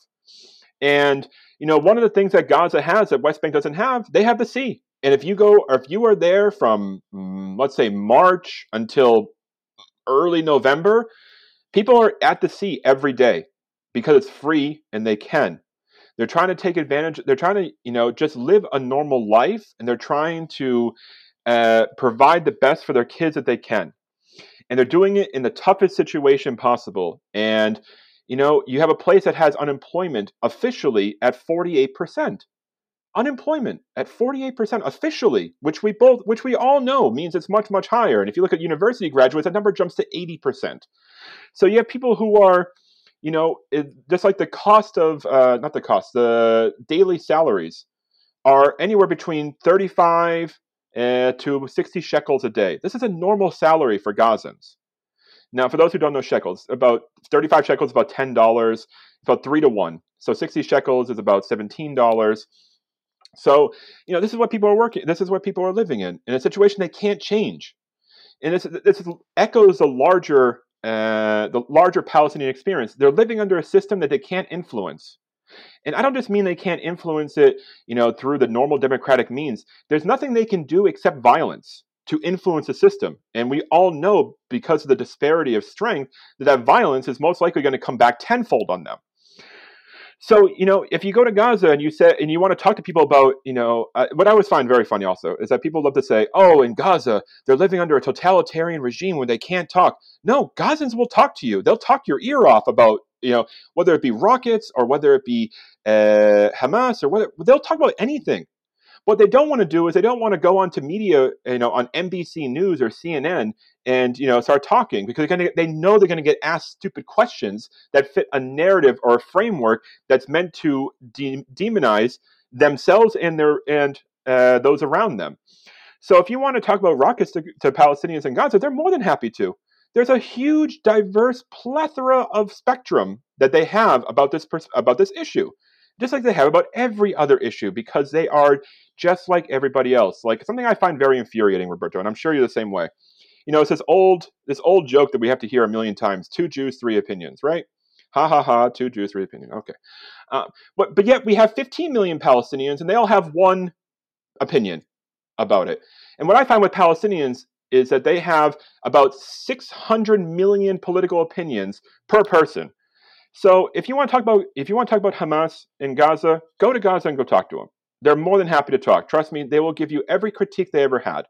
And you know, one of the things that Gaza has that West Bank doesn't have, they have the sea. And if you go, or if you are there from, mm, let's say, March until early November, people are at the sea every day because it's free and they can. They're trying to take advantage. They're trying to, you know, just live a normal life, and they're trying to uh, provide the best for their kids that they can. And they're doing it in the toughest situation possible. And you know, you have a place that has unemployment officially at 48%. Unemployment at 48% officially, which we both which we all know means it's much much higher. And if you look at university graduates, that number jumps to 80%. So you have people who are you know, it, just like the cost of uh, not the cost, the daily salaries are anywhere between 35 uh, to 60 shekels a day. This is a normal salary for Gazans. Now, for those who don't know shekels, about 35 shekels is about $10, about three to one. So 60 shekels is about $17. So, you know, this is what people are working, this is what people are living in, in a situation they can't change. And this, this echoes the larger, uh, the larger Palestinian experience. They're living under a system that they can't influence. And I don't just mean they can't influence it, you know, through the normal democratic means. There's nothing they can do except violence to influence the system. And we all know because of the disparity of strength that that violence is most likely going to come back tenfold on them. So, you know, if you go to Gaza and you say, and you want to talk to people about, you know, uh, what I always find very funny also is that people love to say, oh, in Gaza, they're living under a totalitarian regime where they can't talk. No, Gazans will talk to you. They'll talk your ear off about, you know, whether it be rockets or whether it be uh, Hamas or whether they'll talk about anything. What they don't want to do is they don't want to go onto media, you know, on NBC News or CNN and you know start talking because they're gonna, they know they're going to get asked stupid questions that fit a narrative or a framework that's meant to de- demonize themselves and their and uh, those around them. So if you want to talk about rockets to, to Palestinians in Gaza, they're more than happy to. There's a huge, diverse plethora of spectrum that they have about this pers- about this issue just like they have about every other issue, because they are just like everybody else. Like something I find very infuriating, Roberto, and I'm sure you're the same way. You know, it's this old this old joke that we have to hear a million times: two Jews, three opinions, right? Ha ha ha! Two Jews, three opinions. Okay, uh, but but yet we have 15 million Palestinians, and they all have one opinion about it. And what I find with Palestinians is that they have about 600 million political opinions per person. So if you want to talk about if you want to talk about Hamas in Gaza, go to Gaza and go talk to them. They're more than happy to talk. Trust me, they will give you every critique they ever had.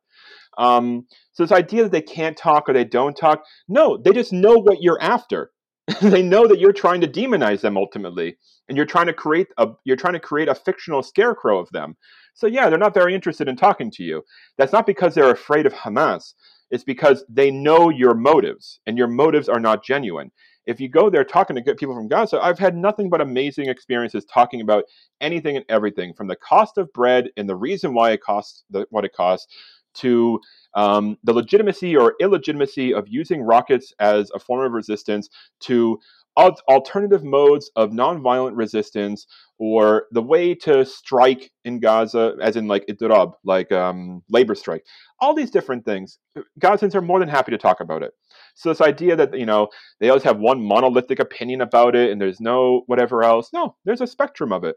Um, so this idea that they can't talk or they don't talk, no, they just know what you're after. they know that you're trying to demonize them ultimately, and you're trying to create a you're trying to create a fictional scarecrow of them. So yeah, they're not very interested in talking to you. That's not because they're afraid of Hamas. It's because they know your motives, and your motives are not genuine if you go there talking to good people from Gaza, I've had nothing but amazing experiences talking about anything and everything from the cost of bread and the reason why it costs the, what it costs to um, the legitimacy or illegitimacy of using rockets as a form of resistance to alternative modes of nonviolent resistance or the way to strike in Gaza, as in like idrab, like um, labor strike, all these different things. Gazans are more than happy to talk about it. So this idea that you know they always have one monolithic opinion about it and there's no whatever else. No, there's a spectrum of it.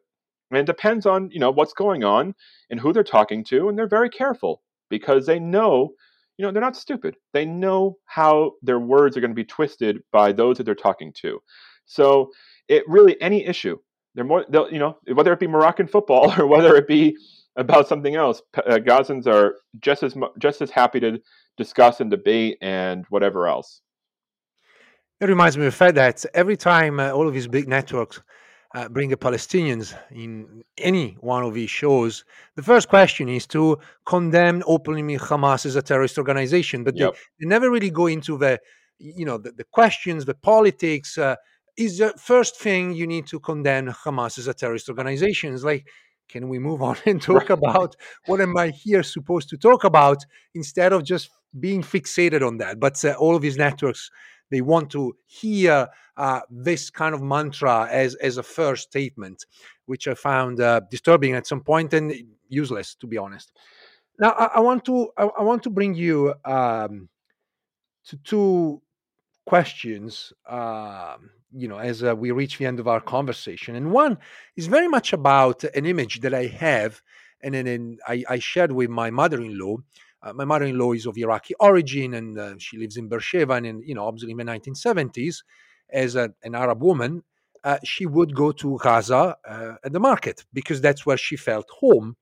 And it depends on, you know, what's going on and who they're talking to, and they're very careful because they know, you know, they're not stupid. They know how their words are going to be twisted by those that they're talking to. So it really any issue, they're more, they'll, you know, whether it be Moroccan football or whether it be about something else, uh, Gazans are just as just as happy to discuss and debate and whatever else. It reminds me of the fact that every time uh, all of these big networks uh, bring the Palestinians in any one of these shows, the first question is to condemn openly Hamas as a terrorist organization. But yep. they, they, never really go into the, you know, the, the questions, the politics. Uh, is the first thing you need to condemn Hamas as a terrorist organization? It's like, can we move on and talk right. about what am I here supposed to talk about instead of just being fixated on that? But uh, all of these networks they want to hear uh, this kind of mantra as as a first statement, which I found uh, disturbing at some point and useless, to be honest. Now, I, I want to I, I, want to bring you um, to two questions. Uh, you know, as uh, we reach the end of our conversation, and one is very much about an image that I have, and then I, I shared with my mother-in-law uh, my mother-in-law is of Iraqi origin, and uh, she lives in Beersheba. And in, you know, obviously in the 1970s, as a, an Arab woman, uh, she would go to Gaza uh, at the market because that's where she felt home.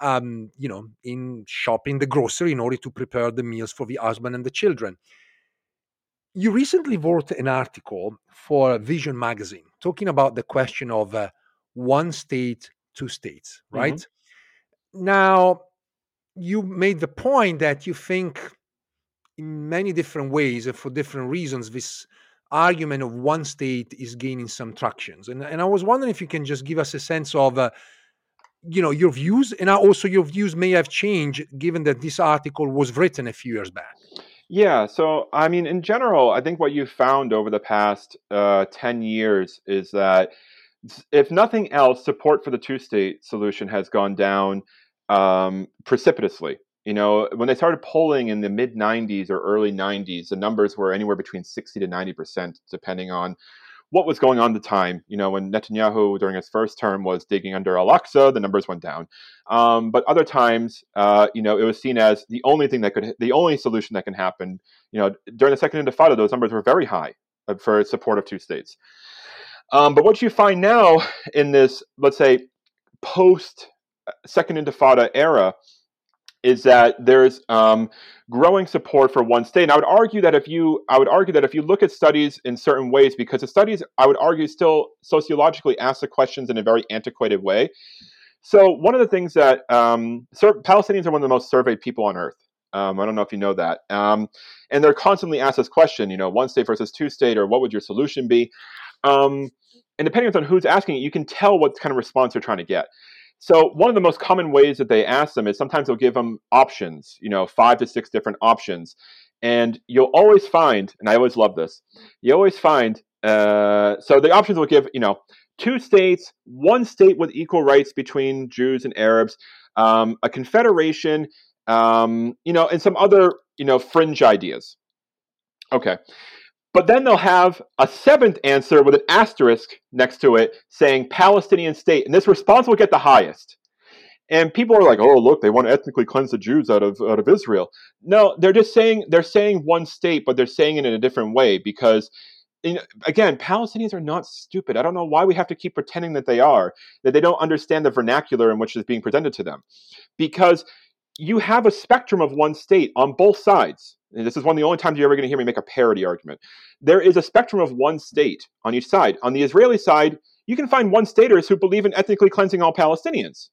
Um, you know, in shopping the grocery in order to prepare the meals for the husband and the children. You recently wrote an article for Vision magazine talking about the question of uh, one state, two states, right? Mm-hmm. Now, you made the point that you think in many different ways and for different reasons this argument of one state is gaining some tractions. And, and i was wondering if you can just give us a sense of uh, you know your views and also your views may have changed given that this article was written a few years back. Yeah so i mean in general i think what you found over the past uh, 10 years is that if nothing else support for the two state solution has gone down um, precipitously. You know, when they started polling in the mid 90s or early 90s, the numbers were anywhere between 60 to 90 percent, depending on what was going on at the time. You know, when Netanyahu during his first term was digging under Al Aqsa, the numbers went down. Um, but other times, uh, you know, it was seen as the only thing that could, the only solution that can happen. You know, during the Second Intifada, those numbers were very high uh, for support of two states. Um, but what you find now in this, let's say, post Second Intifada era is that there's um, growing support for one state. And I would argue that if you, I would argue that if you look at studies in certain ways, because the studies, I would argue, still sociologically ask the questions in a very antiquated way. So one of the things that um, sur- Palestinians are one of the most surveyed people on earth. Um, I don't know if you know that. Um, and they're constantly asked this question, you know, one state versus two state, or what would your solution be? Um, and depending on who's asking it, you can tell what kind of response they're trying to get. So one of the most common ways that they ask them is sometimes they'll give them options, you know, five to six different options. And you'll always find, and I always love this, you always find, uh, so the options will give, you know, two states, one state with equal rights between Jews and Arabs, um, a confederation, um, you know, and some other, you know, fringe ideas. Okay. But then they'll have a seventh answer with an asterisk next to it saying Palestinian state. And this response will get the highest. And people are like, oh, look, they want to ethnically cleanse the Jews out of, out of Israel. No, they're just saying, they're saying one state, but they're saying it in a different way because, again, Palestinians are not stupid. I don't know why we have to keep pretending that they are, that they don't understand the vernacular in which is being presented to them. Because you have a spectrum of one state on both sides and this is one of the only times you're ever going to hear me make a parity argument. There is a spectrum of one state on each side. On the Israeli side, you can find one staters who believe in ethnically cleansing all Palestinians.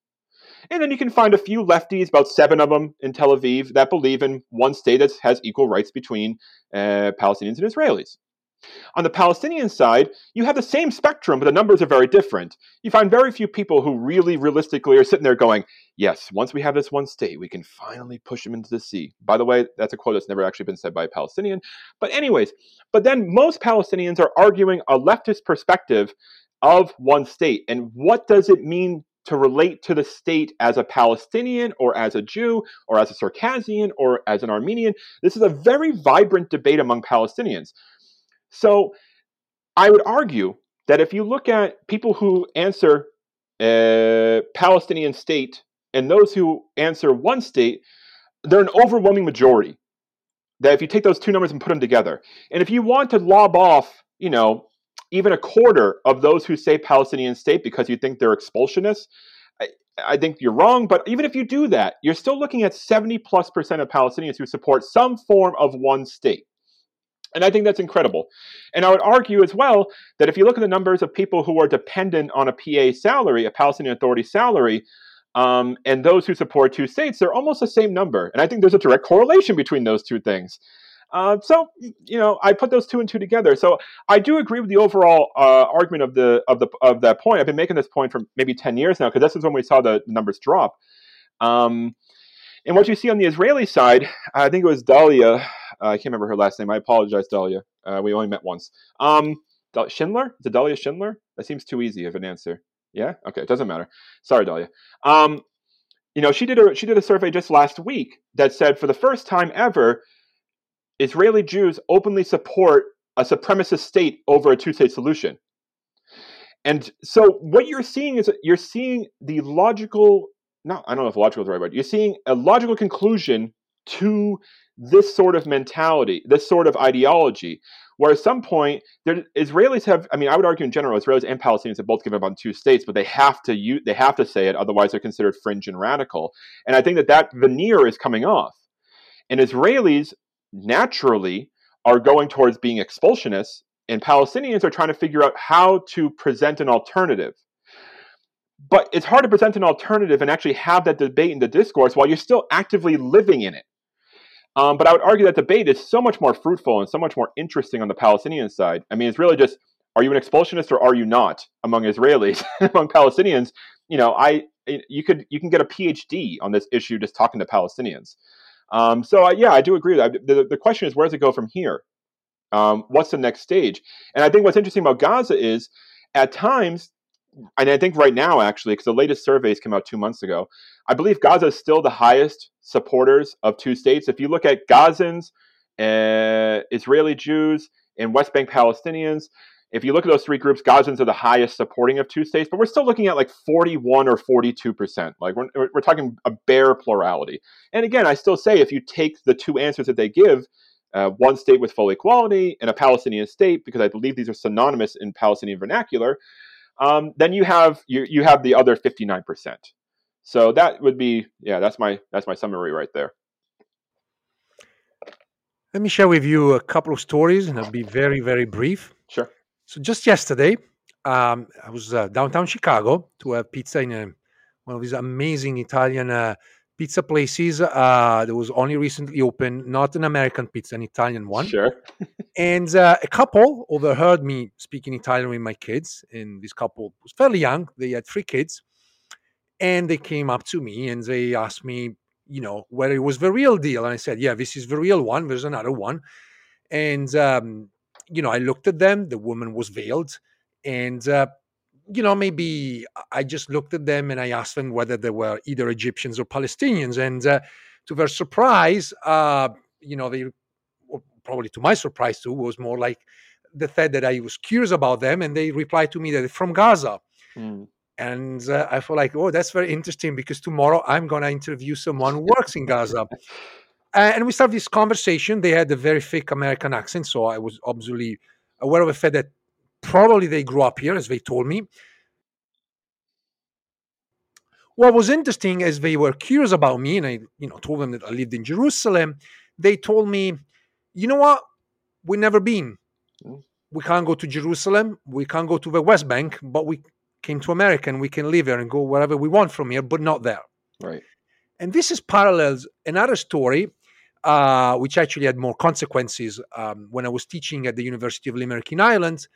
And then you can find a few lefties, about seven of them in Tel Aviv, that believe in one state that has equal rights between uh, Palestinians and Israelis. On the Palestinian side, you have the same spectrum, but the numbers are very different. You find very few people who really realistically are sitting there going, Yes, once we have this one state, we can finally push them into the sea. By the way, that's a quote that's never actually been said by a Palestinian. But, anyways, but then most Palestinians are arguing a leftist perspective of one state. And what does it mean to relate to the state as a Palestinian or as a Jew or as a Circassian or as an Armenian? This is a very vibrant debate among Palestinians. So I would argue that if you look at people who answer uh, Palestinian state and those who answer one state, they're an overwhelming majority. That if you take those two numbers and put them together, and if you want to lob off, you know, even a quarter of those who say Palestinian state because you think they're expulsionists, I, I, think you're wrong. But even if you do that, you're still looking at 70 plus percent of Palestinians who support some form of one state. And I think that's incredible. And I would argue as well that if you look at the numbers of people who are dependent on a PA salary, a Palestinian Authority salary, um, and those who support two states, they're almost the same number. And I think there's a direct correlation between those two things. Uh, so you know, I put those two and two together. So I do agree with the overall uh, argument of the of the of that point. I've been making this point for maybe ten years now because this is when we saw the numbers drop. Um, and what you see on the Israeli side, I think it was Dahlia. Uh, I can't remember her last name. I apologize, Dahlia. Uh, we only met once. Um, Schindler? Is it Dahlia Schindler? That seems too easy of an answer. Yeah. Okay. It doesn't matter. Sorry, Dahlia. Um, you know, she did a she did a survey just last week that said for the first time ever, Israeli Jews openly support a supremacist state over a two-state solution. And so what you're seeing is you're seeing the logical no, I don't know if logical is the right word. You're seeing a logical conclusion to this sort of mentality, this sort of ideology, where at some point, there, Israelis have, I mean, I would argue in general, Israelis and Palestinians have both given up on two states, but they have to use, they have to say it, otherwise they're considered fringe and radical. And I think that that veneer is coming off. And Israelis naturally are going towards being expulsionists, and Palestinians are trying to figure out how to present an alternative but it's hard to present an alternative and actually have that debate in the discourse while you're still actively living in it. Um, but I would argue that debate is so much more fruitful and so much more interesting on the Palestinian side. I mean, it's really just are you an expulsionist or are you not among Israelis, among Palestinians? You know, I you could you can get a PhD on this issue just talking to Palestinians. Um, so uh, yeah, I do agree. That. The, the question is, where does it go from here? Um, what's the next stage? And I think what's interesting about Gaza is, at times, and I think right now, actually, because the latest surveys came out two months ago, I believe Gaza is still the highest supporters of two states. If you look at Gazans, uh, Israeli Jews, and West Bank Palestinians, if you look at those three groups, Gazans are the highest supporting of two states, but we're still looking at like 41 or 42 percent. Like we're, we're talking a bare plurality. And again, I still say if you take the two answers that they give, uh, one state with full equality and a Palestinian state, because I believe these are synonymous in Palestinian vernacular, um, then you have you you have the other 59%. So that would be yeah, that's my that's my summary right there. Let me share with you a couple of stories, and I'll be very very brief. Sure. So just yesterday, um, I was uh, downtown Chicago to have pizza in a, one of these amazing Italian uh, pizza places uh, that was only recently opened, not an American pizza, an Italian one. Sure. and uh, a couple overheard me speaking Italian with my kids, and this couple was fairly young. They had three kids, and they came up to me and they asked me, you know, whether it was the real deal. And I said, yeah, this is the real one. There's another one. And, um, you know, I looked at them. The woman was veiled. And uh, you know, maybe I just looked at them and I asked them whether they were either Egyptians or Palestinians. And uh, to their surprise, uh, you know, they probably to my surprise too was more like the fact that I was curious about them, and they replied to me that they're from Gaza. Mm. And uh, I felt like, oh, that's very interesting because tomorrow I'm going to interview someone who works in Gaza. and we started this conversation. They had a very thick American accent, so I was obviously aware of the fact that Probably they grew up here, as they told me. What was interesting is they were curious about me, and I, you know, told them that I lived in Jerusalem. They told me, "You know what? We've never been. Mm. We can't go to Jerusalem. We can't go to the West Bank, but we came to America and we can live here and go wherever we want from here, but not there." Right. And this is parallels another story uh, which actually had more consequences. Um, when I was teaching at the University of Limerick in Ireland,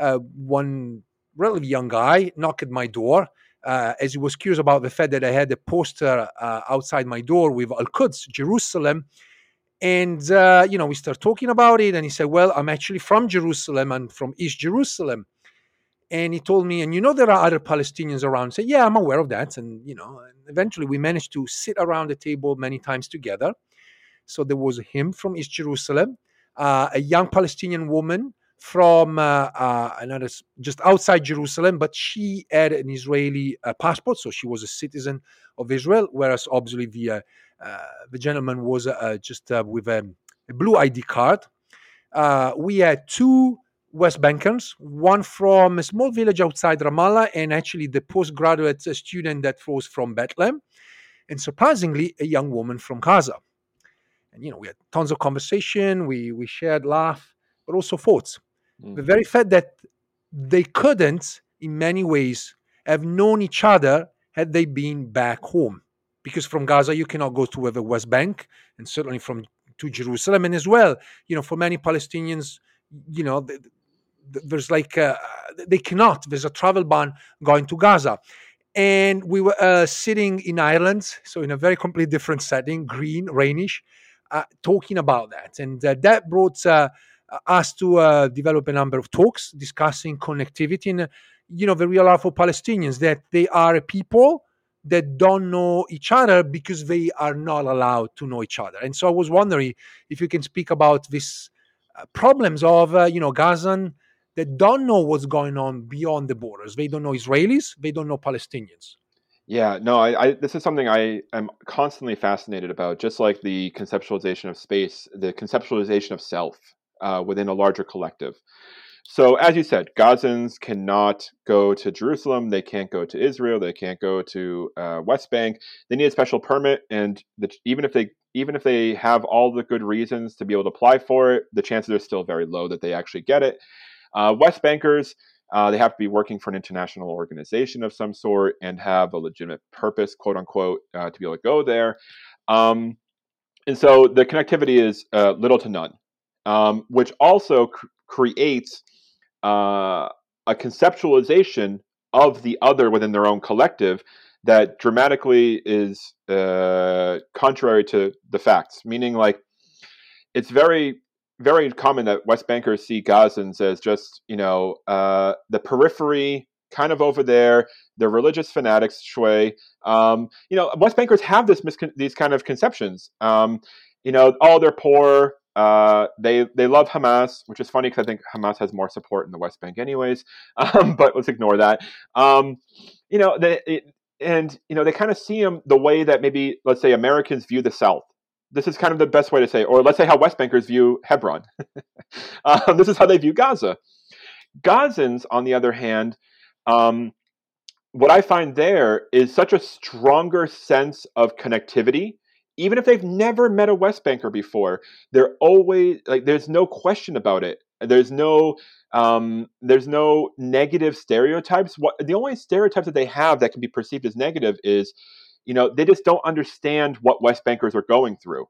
uh, one relatively young guy knocked at my door uh, as he was curious about the fact that I had a poster uh, outside my door with Al Quds, Jerusalem. And, uh, you know, we start talking about it. And he said, Well, I'm actually from Jerusalem. I'm from East Jerusalem. And he told me, and you know, there are other Palestinians around. Said, Yeah, I'm aware of that. And, you know, eventually we managed to sit around the table many times together. So there was him from East Jerusalem, uh, a young Palestinian woman from uh, uh, another just outside Jerusalem, but she had an Israeli uh, passport, so she was a citizen of Israel. Whereas obviously the the gentleman was just with a, a, blue ID card. we had two West Bankers, one from a small village outside Ramallah, and actually the postgraduate student that was from Bethlehem, and surprisingly, a young woman from Gaza. And you know, we had tons of conversation. We we shared laugh, but also thoughts. Mm-hmm. The very fact that they couldn't, in many ways, have known each other had they been back home. Because from Gaza, you cannot go to the West Bank, and certainly from to Jerusalem. And as well, you know, for many Palestinians, you know, there's like uh, they cannot. There's a travel ban going to Gaza, and we were uh, sitting in Ireland, so in a very completely different setting, green, rainish, uh, talking about that, and uh, that brought uh, us to uh, develop a number of talks discussing connectivity and you know the real life for palestinians that they are a people that don't know each other because they are not allowed to know each other. And so i was wondering if you can speak about these uh, problems of uh, you know gazan that don't know what's going on beyond the borders. They don't know israelis they don't know palestinians. Yeah, no, I, I, this is something I am constantly fascinated about, just like the conceptualization of space, the conceptualization of self uh, within a larger collective. So, as you said, Gazans cannot go to Jerusalem. They can't go to Israel. They can't go to uh, West Bank. They need a special permit, and the, even if they even if they have all the good reasons to be able to apply for it, the chances are still very low that they actually get it. Uh, West Bankers, uh, they have to be working for an international organization of some sort and have a legitimate purpose, quote unquote, uh, to be able to go there. Um, and so the connectivity is uh, little to none um, which also cr- creates uh, a conceptualization of the other within their own collective that dramatically is uh, contrary to the facts. Meaning, like, it's very, very common that West Bankers see Gazans as just, you know, uh, the periphery, kind of over there. They're religious fanatics, Shui. Um, you know, West Bankers have this these kind of conceptions. Um, you know, oh, they're poor, uh, they they love Hamas, which is funny because I think Hamas has more support in the West Bank, anyways. Um, but let's ignore that. Um, you know, they, it, and you know they kind of see them the way that maybe let's say Americans view the South. This is kind of the best way to say, or let's say how West Bankers view Hebron. um, this is how they view Gaza. Gazans, on the other hand, um, what I find there is such a stronger sense of connectivity even if they've never met a West Banker before, they're always like there's no question about it. There's no um, there's no negative stereotypes. What the only stereotypes that they have that can be perceived as negative is, you know, they just don't understand what West Bankers are going through.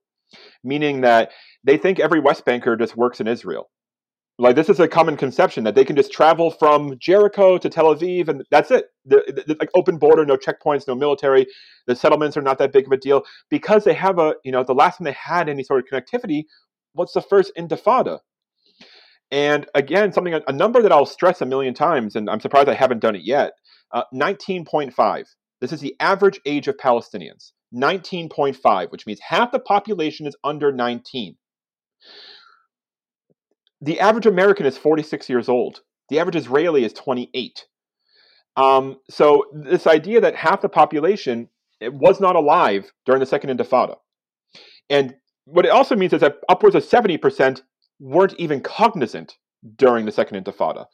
Meaning that they think every West Banker just works in Israel. Like this is a common conception that they can just travel from Jericho to Tel Aviv and that's it. Like open border, no checkpoints, no military. The settlements are not that big of a deal because they have a you know the last time they had any sort of connectivity was the first Intifada. And again, something a number that I'll stress a million times, and I'm surprised I haven't done it yet. Uh, 19.5. This is the average age of Palestinians. 19.5, which means half the population is under 19 the average American is 46 years old. The average Israeli is 28. Um, so this idea that half the population was not alive during the Second Intifada, and what it also means is that upwards of 70% weren't even cognizant during the Second Intifada.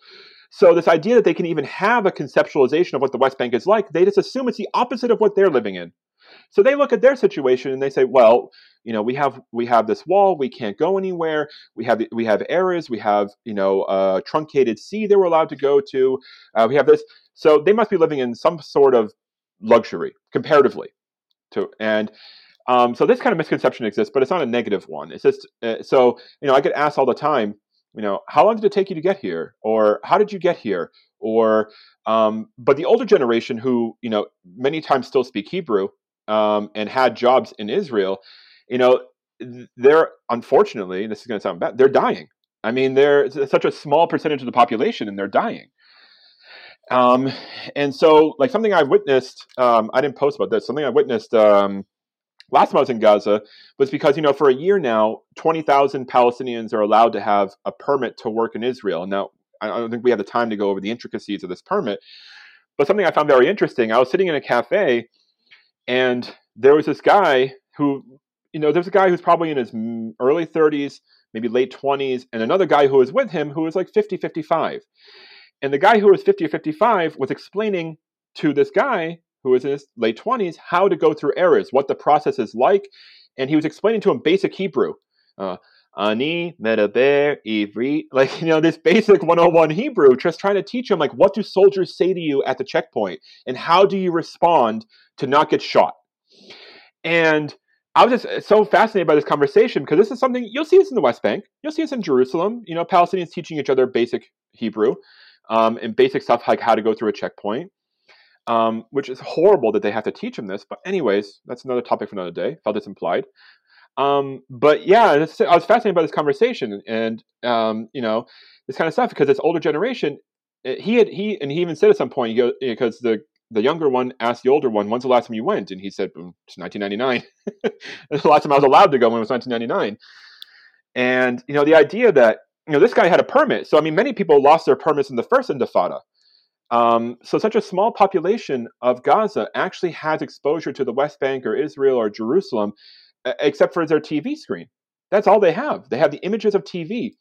So this idea that they can even have a conceptualization of what the West Bank is like, they just assume it's the opposite of what they're living in. So they look at their situation and they say, well, you know, we have we have this wall, we can't go anywhere. We have we have areas, we have you know a truncated sea they were allowed to go to. Uh, we have this, so they must be living in some sort of luxury comparatively to and. Um, so this kind of misconception exists, but it's not a negative one. It's just uh, so you know I get asked all the time, you know, how long did it take you to get here, or how did you get here, or um, but the older generation who you know many times still speak Hebrew um, and had jobs in Israel, you know, they're unfortunately this is going to sound bad. They're dying. I mean, they're such a small percentage of the population, and they're dying. Um, and so, like something I witnessed, um, I didn't post about this. Something I witnessed um, last time I was in Gaza was because you know for a year now, twenty thousand Palestinians are allowed to have a permit to work in Israel. Now, I don't think we have the time to go over the intricacies of this permit, but something I found very interesting. I was sitting in a cafe, and there was this guy who, you know, there's a guy who's probably in his early thirties, maybe late twenties, and another guy who was with him who was like 50, 55. And the guy who was 50 or 55 was explaining to this guy who was in his late 20s how to go through Erez, what the process is like. And he was explaining to him basic Hebrew. Uh, Ani, medaber, ivrit, like, you know, this basic 101 Hebrew, just trying to teach him, like, what do soldiers say to you at the checkpoint? And how do you respond to not get shot? And I was just so fascinated by this conversation because this is something you'll see this in the West Bank. You'll see this in Jerusalem. You know, Palestinians teaching each other basic Hebrew um, and basic stuff like how to go through a checkpoint, um, which is horrible that they have to teach them this. But anyways, that's another topic for another day. Felt it's implied. Um, but yeah, I was fascinated by this conversation and um, you know this kind of stuff because this older generation. Eh, he had he and he even said at some point because the the younger one asked the older one, "When's the last time you went?" And he said, "It's 1999." the last time I was allowed to go when it was 1999. And you know the idea that you know, this guy had a permit. So, I mean, many people lost their permits in the first Intifada. Um, so, such a small population of Gaza actually has exposure to the West Bank or Israel or Jerusalem, except for their TV screen. That's all they have. They have the images of TV.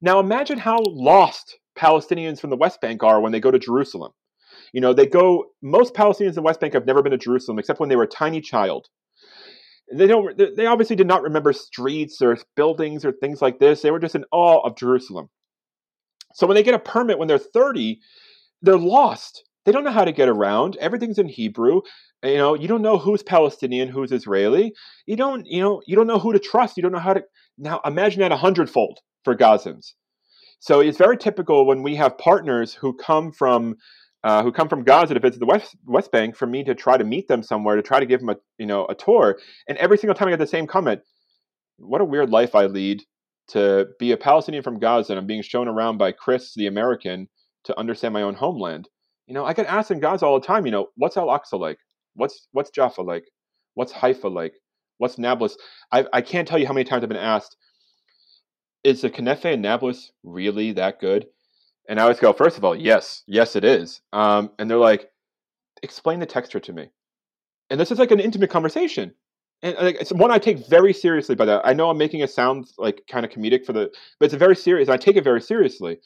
Now, imagine how lost Palestinians from the West Bank are when they go to Jerusalem. You know, they go, most Palestinians in the West Bank have never been to Jerusalem except when they were a tiny child they don't they obviously did not remember streets or buildings or things like this they were just in awe of jerusalem so when they get a permit when they're 30 they're lost they don't know how to get around. Everything's in hebrew. You know you don't know who's palestinian who's israeli. You don't you know you don't know who to trust. You don't know how to now imagine that a hundredfold for gazans. So it's very typical when we have partners who come from uh, who come from Gaza to visit the West West Bank for me to try to meet them somewhere to try to give them a you know a tour. And every single time I get the same comment, "What a weird life I lead to be a Palestinian from Gaza and I'm being shown around by Chris, the American, to understand my own homeland." You know, I get asked in Gaza all the time. You know, what's Al Aqsa like? What's what's Jaffa like? What's Haifa like? What's Nablus? I I can't tell you how many times I've been asked. Is the Knefe in Nablus really that good? And I always go, first of all, yes, yes, it is. Um, and they're like, explain the texture to me. And this is like an intimate conversation. And like, it's one I take very seriously by that. I know I'm making it sound like kind of comedic for the, but it's a very serious. I take it very seriously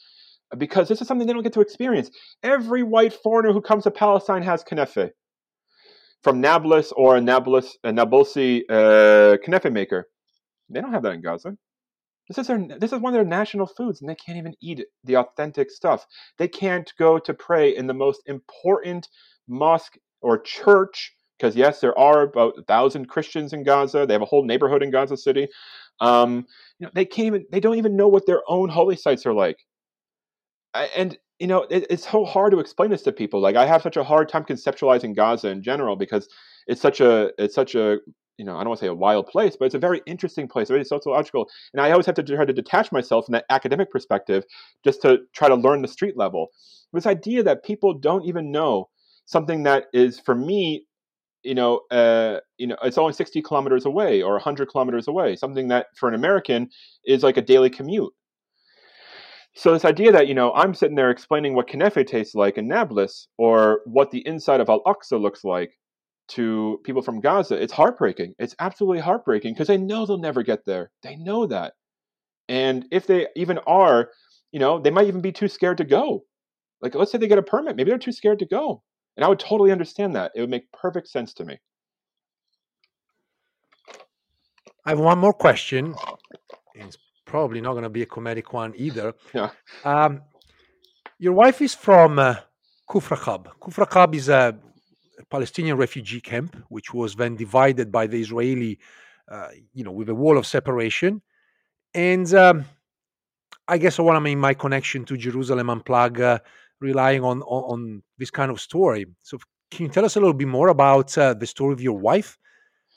because this is something they don't get to experience. Every white foreigner who comes to Palestine has knefe from Nablus or a Nablus, a Nabulsi uh, knefe maker. They don't have that in Gaza. This is their this is one of their national foods, and they can't even eat the authentic stuff. They can't go to pray in the most important mosque or church because yes, there are about a thousand Christians in Gaza. They have a whole neighborhood in Gaza City. Um, you know, they can't even they don't even know what their own holy sites are like. And you know, it, it's so hard to explain this to people. Like I have such a hard time conceptualizing Gaza in general because it's such a it's such a you know, I don't want to say a wild place, but it's a very interesting place, very sociological. And I always have to try to detach myself from that academic perspective just to try to learn the street level. This idea that people don't even know something that is, for me, you know, uh, you know, it's only 60 kilometers away or 100 kilometers away, something that for an American is like a daily commute. So this idea that you know I'm sitting there explaining what knefe tastes like in Nablus or what the inside of Al Aqsa looks like, to people from Gaza, it's heartbreaking. It's absolutely heartbreaking because they know they'll never get there. They know that. And if they even are, you know, they might even be too scared to go. Like, let's say they get a permit, maybe they're too scared to go. And I would totally understand that. It would make perfect sense to me. I have one more question. It's probably not going to be a comedic one either. Yeah. Um, your wife is from uh, Kufr Aqab. Kufr Aqab is a Palestinian refugee camp, which was then divided by the Israeli, uh, you know, with a wall of separation. And um, I guess I want to make my connection to Jerusalem Unplug, uh, relying on, on, on this kind of story. So, can you tell us a little bit more about uh, the story of your wife?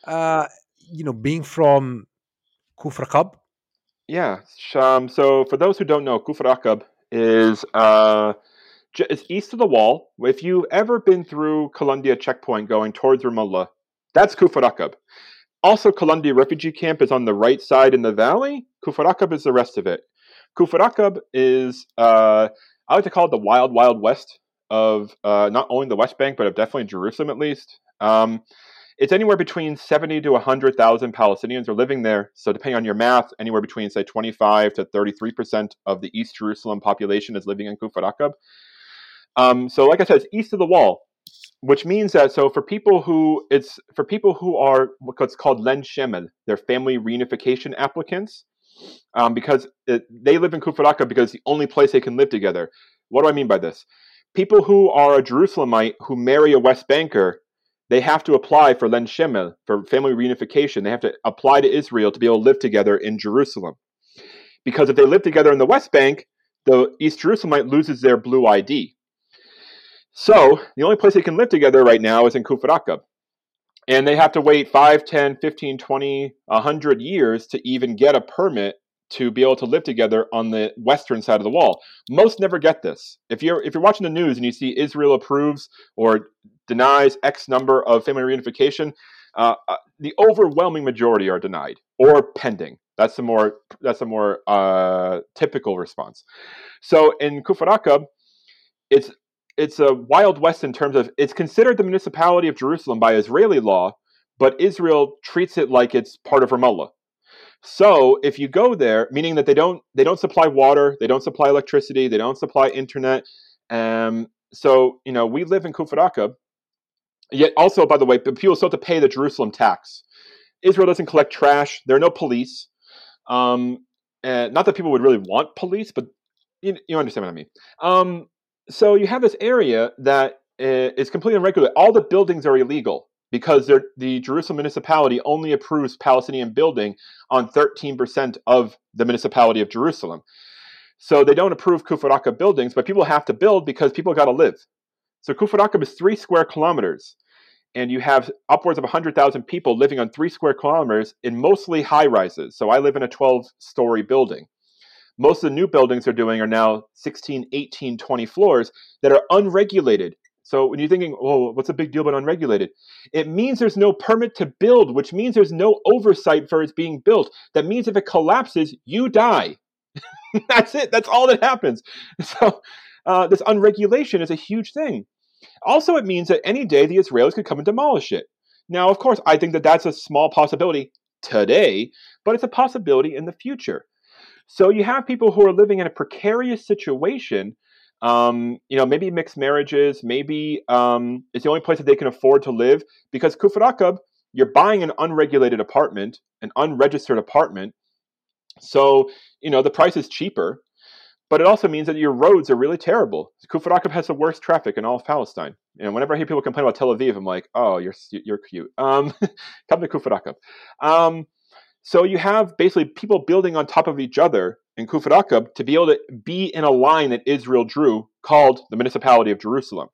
Uh, you know, being from Kufr Aqab. Yeah. Um, so, for those who don't know, Kufr Aqab is uh, it's east of the wall. If you've ever been through Kalandia checkpoint going towards Ramallah, that's Kufr Aqab. Also, Kalandia refugee camp is on the right side in the valley. Kufr Aqab is the rest of it. Kufr Aqab is, uh, I like to call it the wild, wild west of uh, not only the West Bank, but of definitely Jerusalem at least. Um, it's anywhere between 70 to 100,000 Palestinians are living there. So, depending on your math, anywhere between, say, 25 to 33% of the East Jerusalem population is living in Kufr Aqab. Um, so, like I said, it's east of the wall, which means that so for people who it's for people who are what's called len shemel, they're family reunification applicants, um, because it, they live in Kufr Aqab because it's the only place they can live together. What do I mean by this? People who are a Jerusalemite who marry a West Banker, they have to apply for len shemel for family reunification. They have to apply to Israel to be able to live together in Jerusalem, because if they live together in the West Bank, the East Jerusalemite loses their blue ID. So the only place they can live together right now is in Kufr Aqab. And they have to wait 5, 10, 15, 20, 100 years to even get a permit to be able to live together on the western side of the wall. Most never get this. If you're if you're watching the news and you see Israel approves or denies X number of family reunification, uh, uh, the overwhelming majority are denied or pending. That's the more that's a more uh, typical response. So in Kufr Aqab, it's it's a wild west in terms of it's considered the municipality of Jerusalem by Israeli law, but Israel treats it like it's part of Ramallah. So if you go there, meaning that they don't they don't supply water, they don't supply electricity, they don't supply internet. Um, so you know we live in Kufr Aqab. Yet also, by the way, people still have to pay the Jerusalem tax. Israel doesn't collect trash. There are no police. Um, not that people would really want police, but you, you understand what I mean. Um, so you have this area that is completely irregular. All the buildings are illegal because the Jerusalem municipality only approves Palestinian building on 13% of the municipality of Jerusalem. So they don't approve Kufr Aqab buildings, but people have to build because people got to live. So Kufr Aqab is three square kilometers, and you have upwards of 100,000 people living on three square kilometers in mostly high rises. So I live in a 12 story building most of the new buildings they're doing are now 16, 18, 20 floors that are unregulated. So when you're thinking, oh, what's a big deal about unregulated? It means there's no permit to build, which means there's no oversight for its being built. That means if it collapses, you die. That's it. That's all that happens. So uh, this unregulation is a huge thing. Also, it means that any day the Israelis could come and demolish it. Now, of course, I think that that's a small possibility today, but it's a possibility in the future. So you have people who are living in a precarious situation. Um, you know, maybe mixed marriages, maybe um, it's the only place that they can afford to live because Kufr Aqab, you're buying an unregulated apartment, an unregistered apartment. So, you know, the price is cheaper, but it also means that your roads are really terrible. Kufr Aqab has the worst traffic in all of Palestine. Know, whenever I hear people complain about Tel Aviv, I'm like, oh, you're you're cute. Um, come to Kufr Aqab. Um, so you have basically people building on top of each other in Kufr Aqab to be able to be in a line that Israel drew called the municipality of Jerusalem.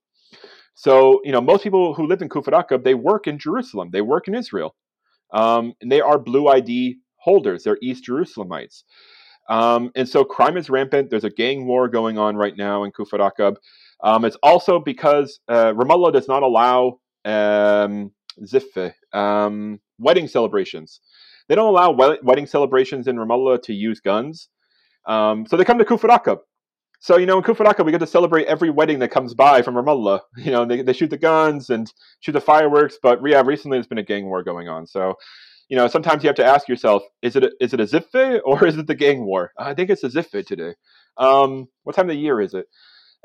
So, you know, most people who live in Kufr Aqab, they work in Jerusalem. They work in Israel. Um, and they are blue ID holders. They're East Jerusalemites. Um, and so crime is rampant. There's a gang war going on right now in Kufr Aqab. Um, it's also because uh, Ramallah does not allow um, um, wedding celebrations. They don't allow wedding celebrations in Ramallah to use guns. Um, so they come to Kufr Aqab. So, you know, in Kufr Aqab, we get to celebrate every wedding that comes by from Ramallah. You know, they, they shoot the guns and shoot the fireworks. But yeah, recently there's been a gang war going on. So, you know, sometimes you have to ask yourself, is it a, is it a ziffe or is it the gang war? I think it's a ziffe today. Um, what time of the year is it?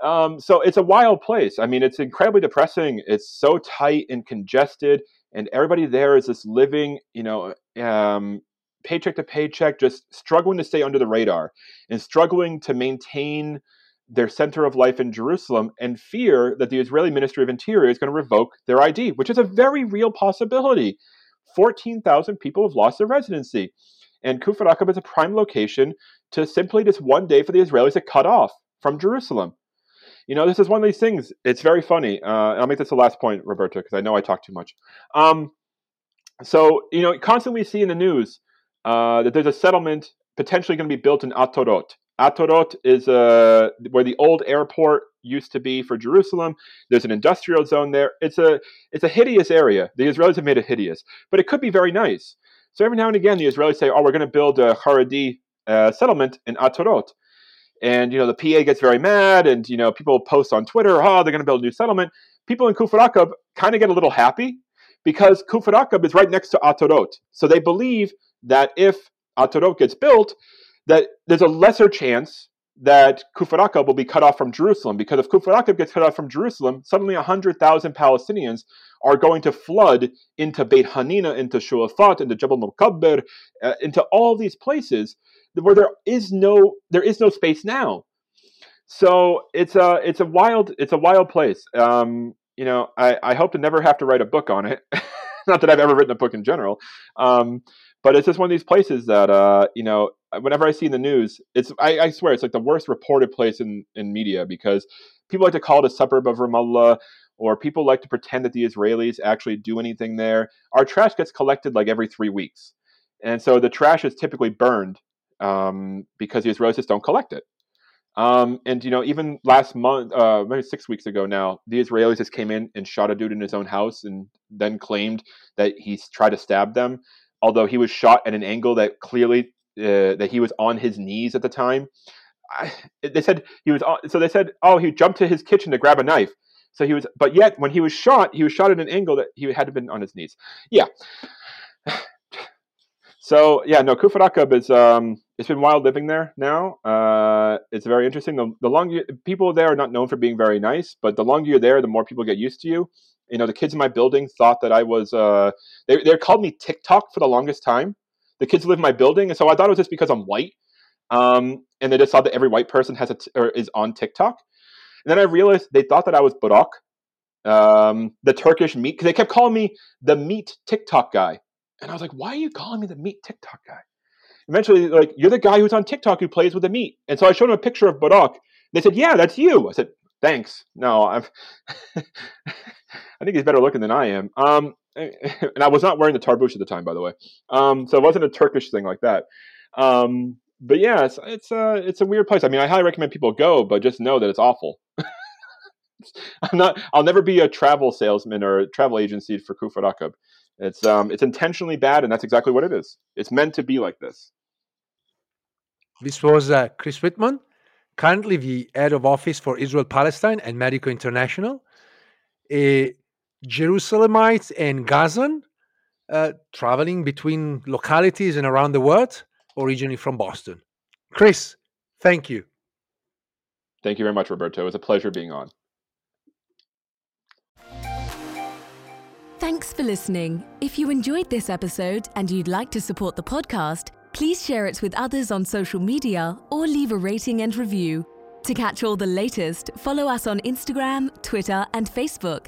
Um, so it's a wild place. I mean, it's incredibly depressing. It's so tight and congested and everybody there is just living, you know, um, paycheck to paycheck, just struggling to stay under the radar and struggling to maintain their center of life in Jerusalem and fear that the Israeli Ministry of Interior is going to revoke their ID, which is a very real possibility. 14,000 people have lost their residency. And Kufar Aqab is a prime location to simply just one day for the Israelis to cut off from Jerusalem. You know, this is one of these things. It's very funny. Uh, I'll make this the last point, Roberto, because I know I talk too much. Um, so, you know, constantly see in the news uh, that there's a settlement potentially going to be built in Atarot. Atarot is uh, where the old airport used to be for Jerusalem. There's an industrial zone there. It's a it's a hideous area. The Israelis have made it hideous, but it could be very nice. So every now and again, the Israelis say, "Oh, we're going to build a Haredi uh, settlement in Atarot," and you know the PA gets very mad, and you know people post on Twitter, "Oh, they're going to build a new settlement." People in Kufar Aqab kind of get a little happy because Kufar Aqab is right next to Atarot, so they believe that if Atarot gets built, that there's a lesser chance that Kufar Aqab will be cut off from Jerusalem because if Kufar Aqab gets cut off from Jerusalem, suddenly 100,000 Palestinians are going to flood into Beit Hanina, into Shuafat, into Jabal Mukabber, uh, into all these places where there is no there is no space now. So it's a it's a wild it's a wild place. Um, you know, I, I hope to never have to write a book on it. Not that I've ever written a book in general, um, but it's just one of these places that uh, you know whenever I see in the news, it's I, I, swear it's like the worst reported place in in media because people like to call it a suburb of Ramallah, or people like to pretend that the Israelis actually do anything there. Our trash gets collected like every three weeks, and so the trash is typically burned um, because the Israelis just don't collect it. Um, and you know, even last month, uh, maybe six weeks ago now, the Israelis just came in and shot a dude in his own house, and then claimed that he tried to stab them although he was shot at an angle that clearly uh, that he was on his knees at the time. I, they said he was on, so they said, oh, he jumped to his kitchen to grab a knife. So he was, but yet when he was shot, he was shot at an angle that he had been on his knees. Yeah. So yeah, no, Aqab is um, it's been wild living there now. Uh, it's very interesting. The, the longer people there are not known for being very nice, but the longer you're there, the more people get used to you. You know, the kids in my building thought that I was. Uh, they they called me TikTok for the longest time the kids live in my building, and so I thought it was just because I'm white. Um, and they just saw that every white person has a t- or is on TikTok. And then I realized they thought that I was Burak, um, the Turkish meat, because they kept calling me the meat TikTok guy. And I was like, why are you calling me the meat TikTok guy? Eventually, like, you're the guy who's on TikTok who plays with the meat. And so I showed them a picture of Burak. They said, yeah, that's you. I said, thanks. No, I'm. I think he's better looking than I am. Um, and I was not wearing the tarbush at the time, by the way. Um, so it wasn't a Turkish thing like that. Um, but yeah, it's it's a uh, it's a weird place. I mean, I highly recommend people go, but just know that it's awful. I'm not. I'll never be a travel salesman or a travel agency for Kufar Aqab. It's um it's intentionally bad, and that's exactly what it is. It's meant to be like this. This was uh, Chris Whitman, currently the head of office for Israel Palestine and Medico International. A Jerusalemites and Gazan uh, traveling between localities and around the world, originally from Boston. Chris, thank you. Thank you very much, Roberto. It was a pleasure being on. Thanks for listening. If you enjoyed this episode and you'd like to support the podcast, please share it with others on social media or leave a rating and review. To catch all the latest, follow us on Instagram, Twitter, and Facebook